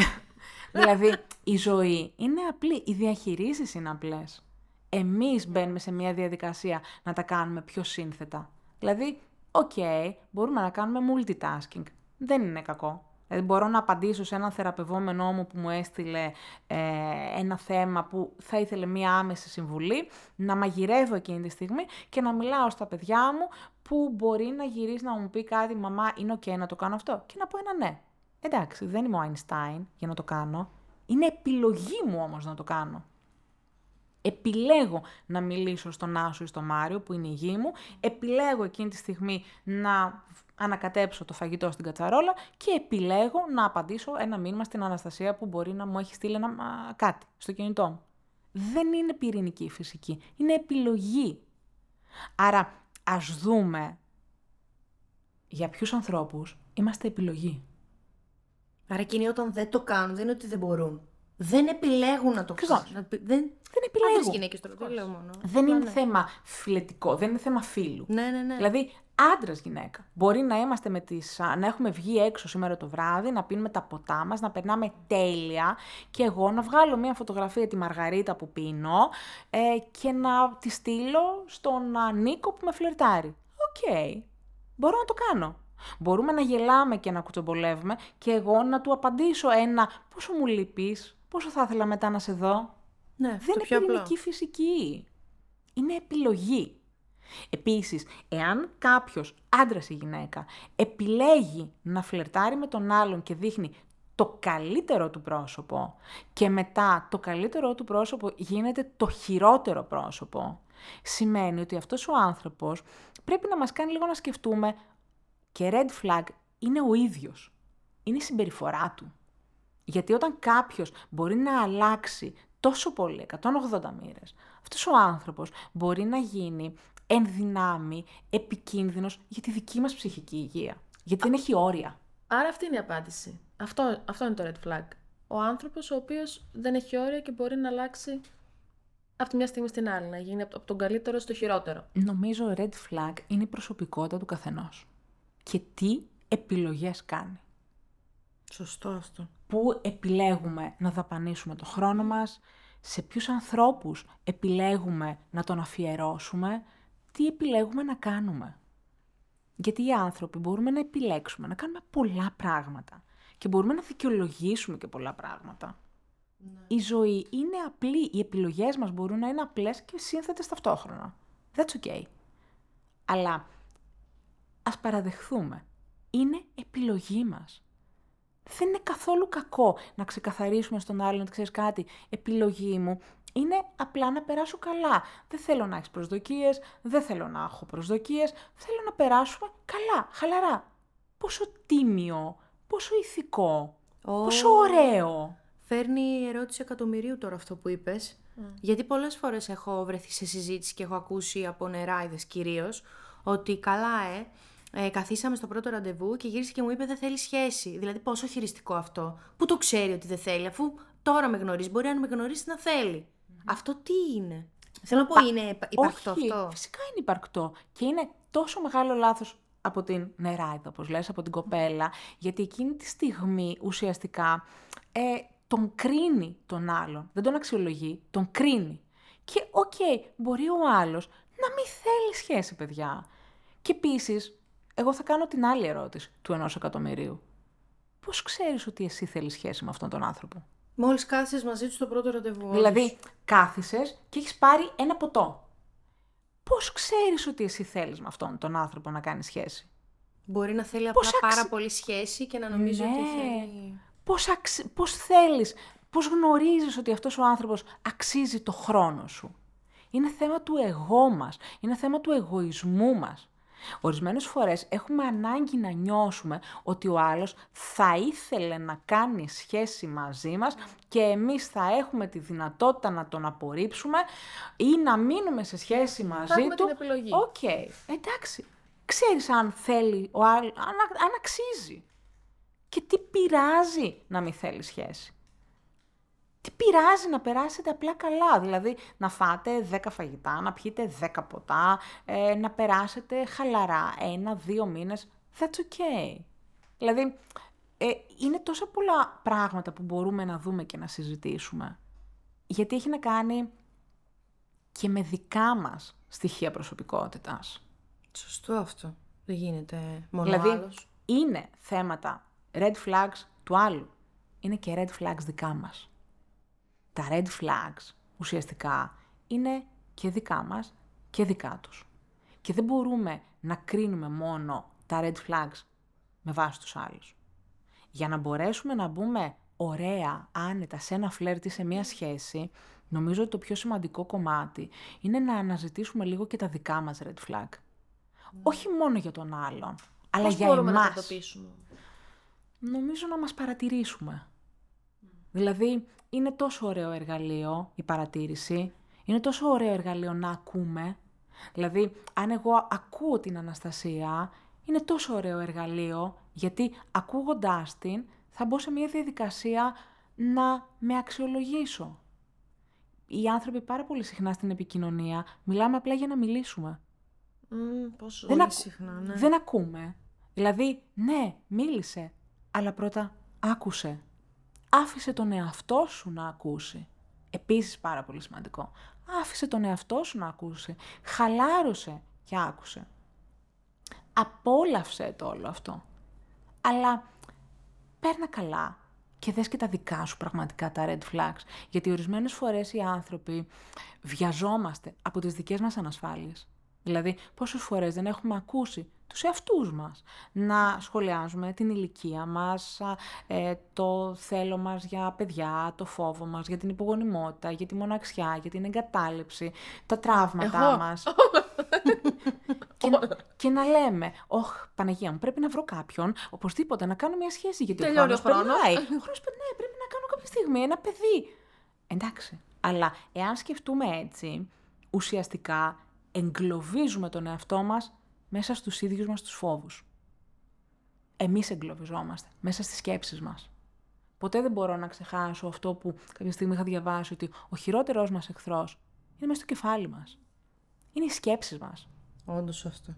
δηλαδή, η ζωή είναι απλή. Οι διαχειρίσεις είναι απλές. Εμείς μπαίνουμε σε μια διαδικασία να τα κάνουμε πιο σύνθετα. Δηλαδή, οκ, μπορούμε να κάνουμε multitasking. Δεν είναι κακό. Δηλαδή, μπορώ να απαντήσω σε έναν θεραπευόμενό μου που μου έστειλε ε, ένα θέμα που θα ήθελε μία άμεση συμβουλή, να μαγειρεύω εκείνη τη στιγμή και να μιλάω στα παιδιά μου που μπορεί να γυρίσει να μου πει κάτι «Μαμά, είναι οκ να το κάνω αυτό» και να πω ένα ναι. Εντάξει, δεν είμαι ο Einstein για να το κάνω. Είναι επιλογή μου όμως να το κάνω. Επιλέγω να μιλήσω στον Άσο ή στον Μάριο που είναι η γη μου, επιλέγω εκείνη τη στιγμή να ανακατέψω το φαγητό στην κατσαρόλα και επιλέγω να απαντήσω ένα μήνυμα στην Αναστασία που μπορεί να μου έχει στείλει ένα, κάτι στο κινητό μου. Δεν είναι πυρηνική φυσική, είναι επιλογή. Άρα ας δούμε για ποιους ανθρώπους είμαστε επιλογή. Άρα εκείνοι όταν δεν το κάνουν δεν είναι ότι δεν μπορούν. Δεν επιλέγουν να το κάνουν. Δεν, δεν επιλέγουν. γυναίκες τώρα, δεν λέω μόνο. Δεν είναι ναι. θέμα φιλετικό, δεν είναι θέμα φίλου. Ναι, ναι, ναι. Δηλαδή, άντρα γυναίκα. Μπορεί να είμαστε με τις, να έχουμε βγει έξω σήμερα το βράδυ, να πίνουμε τα ποτά μας, να περνάμε τέλεια και εγώ να βγάλω μια φωτογραφία τη Μαργαρίτα που πίνω ε, και να τη στείλω στον Νίκο που με φλερτάρει. Ok. Okay. Μπορώ να το κάνω. Μπορούμε να γελάμε και να κουτσομπολεύουμε και εγώ να του απαντήσω ένα «Πόσο μου λείπεις, πόσο θα ήθελα μετά να σε δω». Ναι, Δεν είναι πυρηνική φυσική. Είναι επιλογή. Επίσης, εάν κάποιος, άντρας ή γυναίκα, επιλέγει να φλερτάρει με τον άλλον και δείχνει το καλύτερό του πρόσωπο και μετά το καλύτερό του πρόσωπο γίνεται το χειρότερο πρόσωπο, σημαίνει ότι αυτός ο άνθρωπος πρέπει να μας κάνει λίγο να σκεφτούμε και red flag είναι ο ίδιος. Είναι η συμπεριφορά του. Γιατί όταν κάποιος μπορεί να αλλάξει τόσο πολύ, 180 μοίρες, αυτός ο άνθρωπος μπορεί να γίνει ενδυνάμει, επικίνδυνος για τη δική μας ψυχική υγεία. Γιατί δεν έχει όρια. Άρα αυτή είναι η απάντηση. Αυτό, αυτό είναι το red flag. Ο άνθρωπος ο οποίος δεν έχει όρια και μπορεί να αλλάξει από τη μια στιγμή στην άλλη, να γίνει από τον καλύτερο στο χειρότερο. Νομίζω red flag είναι η προσωπικότητα του καθενός. Και τι επιλογές κάνει. Σωστό αυτό. Πού επιλέγουμε να δαπανίσουμε το χρόνο μας, σε ποιους ανθρώπους επιλέγουμε να τον αφιερώσουμε, τι επιλέγουμε να κάνουμε. Γιατί οι άνθρωποι μπορούμε να επιλέξουμε να κάνουμε πολλά πράγματα και μπορούμε να δικαιολογήσουμε και πολλά πράγματα. Ναι. Η ζωή είναι απλή. Οι επιλογές μας μπορούν να είναι απλές και σύνθετες ταυτόχρονα. That's okay. Αλλά ας παραδεχθούμε. Είναι επιλογή μας. Δεν είναι καθόλου κακό να ξεκαθαρίσουμε στον άλλον ότι ξέρεις κάτι, επιλογή μου είναι απλά να περάσω καλά. Δεν θέλω να έχεις προσδοκίες, δεν θέλω να έχω προσδοκίες, θέλω να περάσουμε καλά, χαλαρά. Πόσο τίμιο, πόσο ηθικό, πόσο ωραίο. Φέρνει ερώτηση εκατομμυρίου τώρα αυτό που είπες. Γιατί πολλές φορές έχω βρεθεί σε συζήτηση και έχω ακούσει από νεράιδες κυρίως ότι καλά ε, ε, καθίσαμε στο πρώτο ραντεβού και γύρισε και μου είπε δεν θέλει σχέση. Δηλαδή πόσο χειριστικό αυτό. Πού το ξέρει ότι δεν θέλει αφού τώρα με γνωρίζει. Μπορεί αν με γνωρίσει να θέλει. Αυτό τι είναι; Θέλω να πω, είναι υπαρκτό Όχι, αυτό; Φυσικά είναι υπαρκτό. Και είναι τόσο μεγάλο λάθος από την νεράιδα, όπως λες, από την κοπέλα, γιατί εκείνη τη στιγμή ουσιαστικά ε, τον κρίνει τον άλλον. Δεν τον αξιολογεί, τον κρίνει. Και οκ, μπορεί ο άλλος να μην θέλει σχέση, παιδιά. Και επίσης, εγώ θα κάνω την άλλη ερώτηση του ενός εκατομμυρίου. Πώς ξέρεις ότι εσύ θέλεις σχέση με αυτόν τον άνθρωπο; Μόλις κάθισες μαζί του στο πρώτο ραντεβού. Δηλαδή, κάθισες και έχεις πάρει ένα ποτό. Πώς ξέρεις ότι εσύ θέλεις με αυτόν τον άνθρωπο να κάνει σχέση; Μπορεί να θέλει απλά πάρα πολύ σχέση και να νομίζει ότι ναι. θέλει. Πώς, αξ... πώς θέλεις, πώς γνωρίζεις ότι αυτός ο άνθρωπος αξίζει το χρόνο σου; Είναι θέμα του εγώ μας, είναι θέμα του εγωισμού μας. Ορισμένες φορές έχουμε ανάγκη να νιώσουμε ότι ο άλλος θα ήθελε να κάνει σχέση μαζί μας και εμείς θα έχουμε τη δυνατότητα να τον απορρίψουμε ή να μείνουμε σε σχέση μαζί του. Θα την επιλογή. Οκέι, okay. εντάξει. Ξέρεις αν θέλει ο άλλος, αν, αν αξίζει. Και τι πειράζει να μην θέλει σχέση τι πειράζει να περάσετε απλά καλά, δηλαδή να φάτε 10 φαγητά, να πιείτε 10 ποτά, ε, να περάσετε χαλαρά ένα-δύο μήνες, that's okay. Δηλαδή, ε, είναι τόσα πολλά πράγματα που μπορούμε να δούμε και να συζητήσουμε, γιατί έχει να κάνει και με δικά μας στοιχεία προσωπικότητας. Σωστό αυτό. Δεν γίνεται μόνο δηλαδή, άλλος. είναι θέματα red flags του άλλου. Είναι και red flags δικά μας τα red flags ουσιαστικά είναι και δικά μας και δικά τους. Και δεν μπορούμε να κρίνουμε μόνο τα red flags με βάση τους άλλους. Για να μπορέσουμε να μπούμε ωραία, άνετα, σε ένα φλερτ ή σε μία σχέση, νομίζω ότι το πιο σημαντικό κομμάτι είναι να αναζητήσουμε λίγο και τα δικά μας red flag. Όχι μόνο για τον άλλον, αλλά Πώς για μπορούμε εμάς. να το εντοπίσουμε. Νομίζω να μας παρατηρήσουμε. Δηλαδή, είναι τόσο ωραίο εργαλείο η παρατήρηση, είναι τόσο ωραίο εργαλείο να ακούμε. Δηλαδή, αν εγώ ακούω την Αναστασία, είναι τόσο ωραίο εργαλείο, γιατί ακούγοντάς την, θα μπω σε μια διαδικασία να με αξιολογήσω. Οι άνθρωποι πάρα πολύ συχνά στην επικοινωνία μιλάμε απλά για να μιλήσουμε. Μμμ, πόσο Δεν, ακου- συχνά, ναι. δεν ακούμε. Δηλαδή, ναι, μίλησε, αλλά πρώτα άκουσε. Άφησε τον εαυτό σου να ακούσει. Επίσης πάρα πολύ σημαντικό. Άφησε τον εαυτό σου να ακούσει. Χαλάρωσε και άκουσε. Απόλαυσε το όλο αυτό. Αλλά παίρνα καλά και δες και τα δικά σου πραγματικά τα red flags. Γιατί ορισμένες φορές οι άνθρωποι βιαζόμαστε από τις δικές μας ανασφάλειες. Δηλαδή, πόσες φορές δεν έχουμε ακούσει τους εαυτούς μας να σχολιάζουμε την ηλικία μας, α, ε, το θέλω μας για παιδιά, το φόβο μας, για την υπογονιμότητα, για τη μοναξιά, για την εγκατάλειψη, τα τραύματά Εγώ. μας. και, και να λέμε, Ωχ, Παναγία μου, πρέπει να βρω κάποιον, οπωσδήποτε να κάνω μια σχέση. Γιατί Τελειώνει ο ο χρόνος χρόνος. περνάει. Ο χρόνος περνάει, πρέπει να κάνω κάποια στιγμή ένα παιδί. Εντάξει. Αλλά εάν σκεφτούμε έτσι, ουσιαστικά εγκλωβίζουμε τον εαυτό μας μέσα στους ίδιους μας τους φόβους. Εμείς εγκλωβιζόμαστε μέσα στις σκέψεις μας. Ποτέ δεν μπορώ να ξεχάσω αυτό που κάποια στιγμή είχα διαβάσει ότι ο χειρότερός μας εχθρός είναι μέσα στο κεφάλι μας. Είναι οι σκέψεις μας. Όντως αυτό.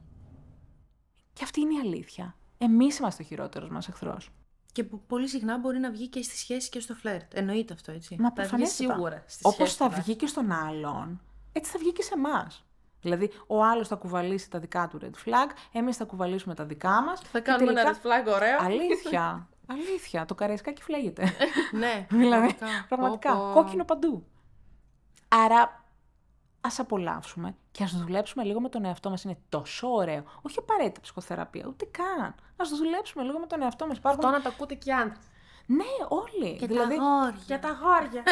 Και αυτή είναι η αλήθεια. Εμείς είμαστε ο χειρότερος μας εχθρός. Και που πολύ συχνά μπορεί να βγει και στη σχέση και στο φλερτ. Εννοείται αυτό, έτσι. Μα βγει προφανέστατα. σίγουρα στη Όπως σχέση θα τουλάχιστον. βγει και στον άλλον, έτσι θα βγει και σε εμάς. Δηλαδή, ο άλλος θα κουβαλήσει τα δικά του red flag, εμείς θα κουβαλήσουμε τα δικά μας. Θα κάνουμε ένα red flag ωραίο. Αλήθεια. Αλήθεια. Το καραϊσκάκι φλέγεται. ναι, δηλαδή, πραγματικά. πραγματικά. Πω, πω. Κόκκινο παντού. Άρα, ας απολαύσουμε και ας δουλέψουμε λίγο με τον εαυτό μας. Είναι τόσο ωραίο. Όχι απαραίτητα ψυχοθεραπεία, ούτε καν. Ας δουλέψουμε λίγο με τον εαυτό μας. Υπάρχουν... Αυτό να το ακούτε και οι άντρες. Ναι, όλοι. Και δηλαδή, τα γόρια. Για τα γόρια.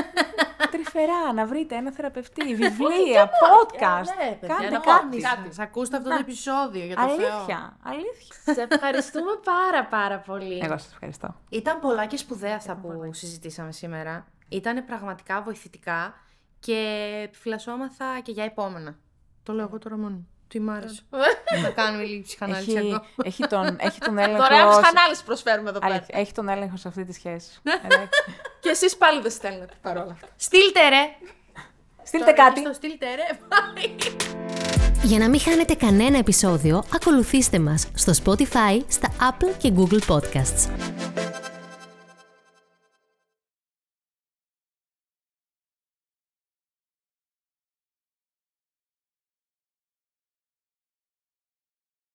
τρυφερά, να βρείτε ένα θεραπευτή, βιβλία, podcast. ναι, παιδιά, Κάντε να κάτι. κάνεις. Σας ακούστε αυτό το επεισόδιο για το Θεό. Αλήθεια, αλήθεια. Σε ευχαριστούμε πάρα πάρα πολύ. Εγώ σας ευχαριστώ. Ήταν πολλά και σπουδαία αυτά που συζητήσαμε σήμερα. Ήταν πραγματικά βοηθητικά και επιφυλασσόμαθα και για επόμενα. Το λέω εγώ τώρα μόνο. Μου. Τι μ' άρεσε. Θα κάνουμε λίγη ψυχανάλυση Έχει, εγώ. έχει, τον, έχει τον έλεγχο... Δωρεάν σε- ψυχανάλυση προσφέρουμε εδώ πέρα. Αλήθεια, έχει τον έλεγχο σε αυτή τη σχέση. Εντάξει. Και εσείς πάλι δεν στέλνετε παρόλα αυτά. Στείλτε ρε! Στείλτε κάτι. Στο στείλτε ρε! Bye. Για να μην χάνετε κανένα επεισόδιο, ακολουθήστε μας στο Spotify, στα Apple και Google Podcasts.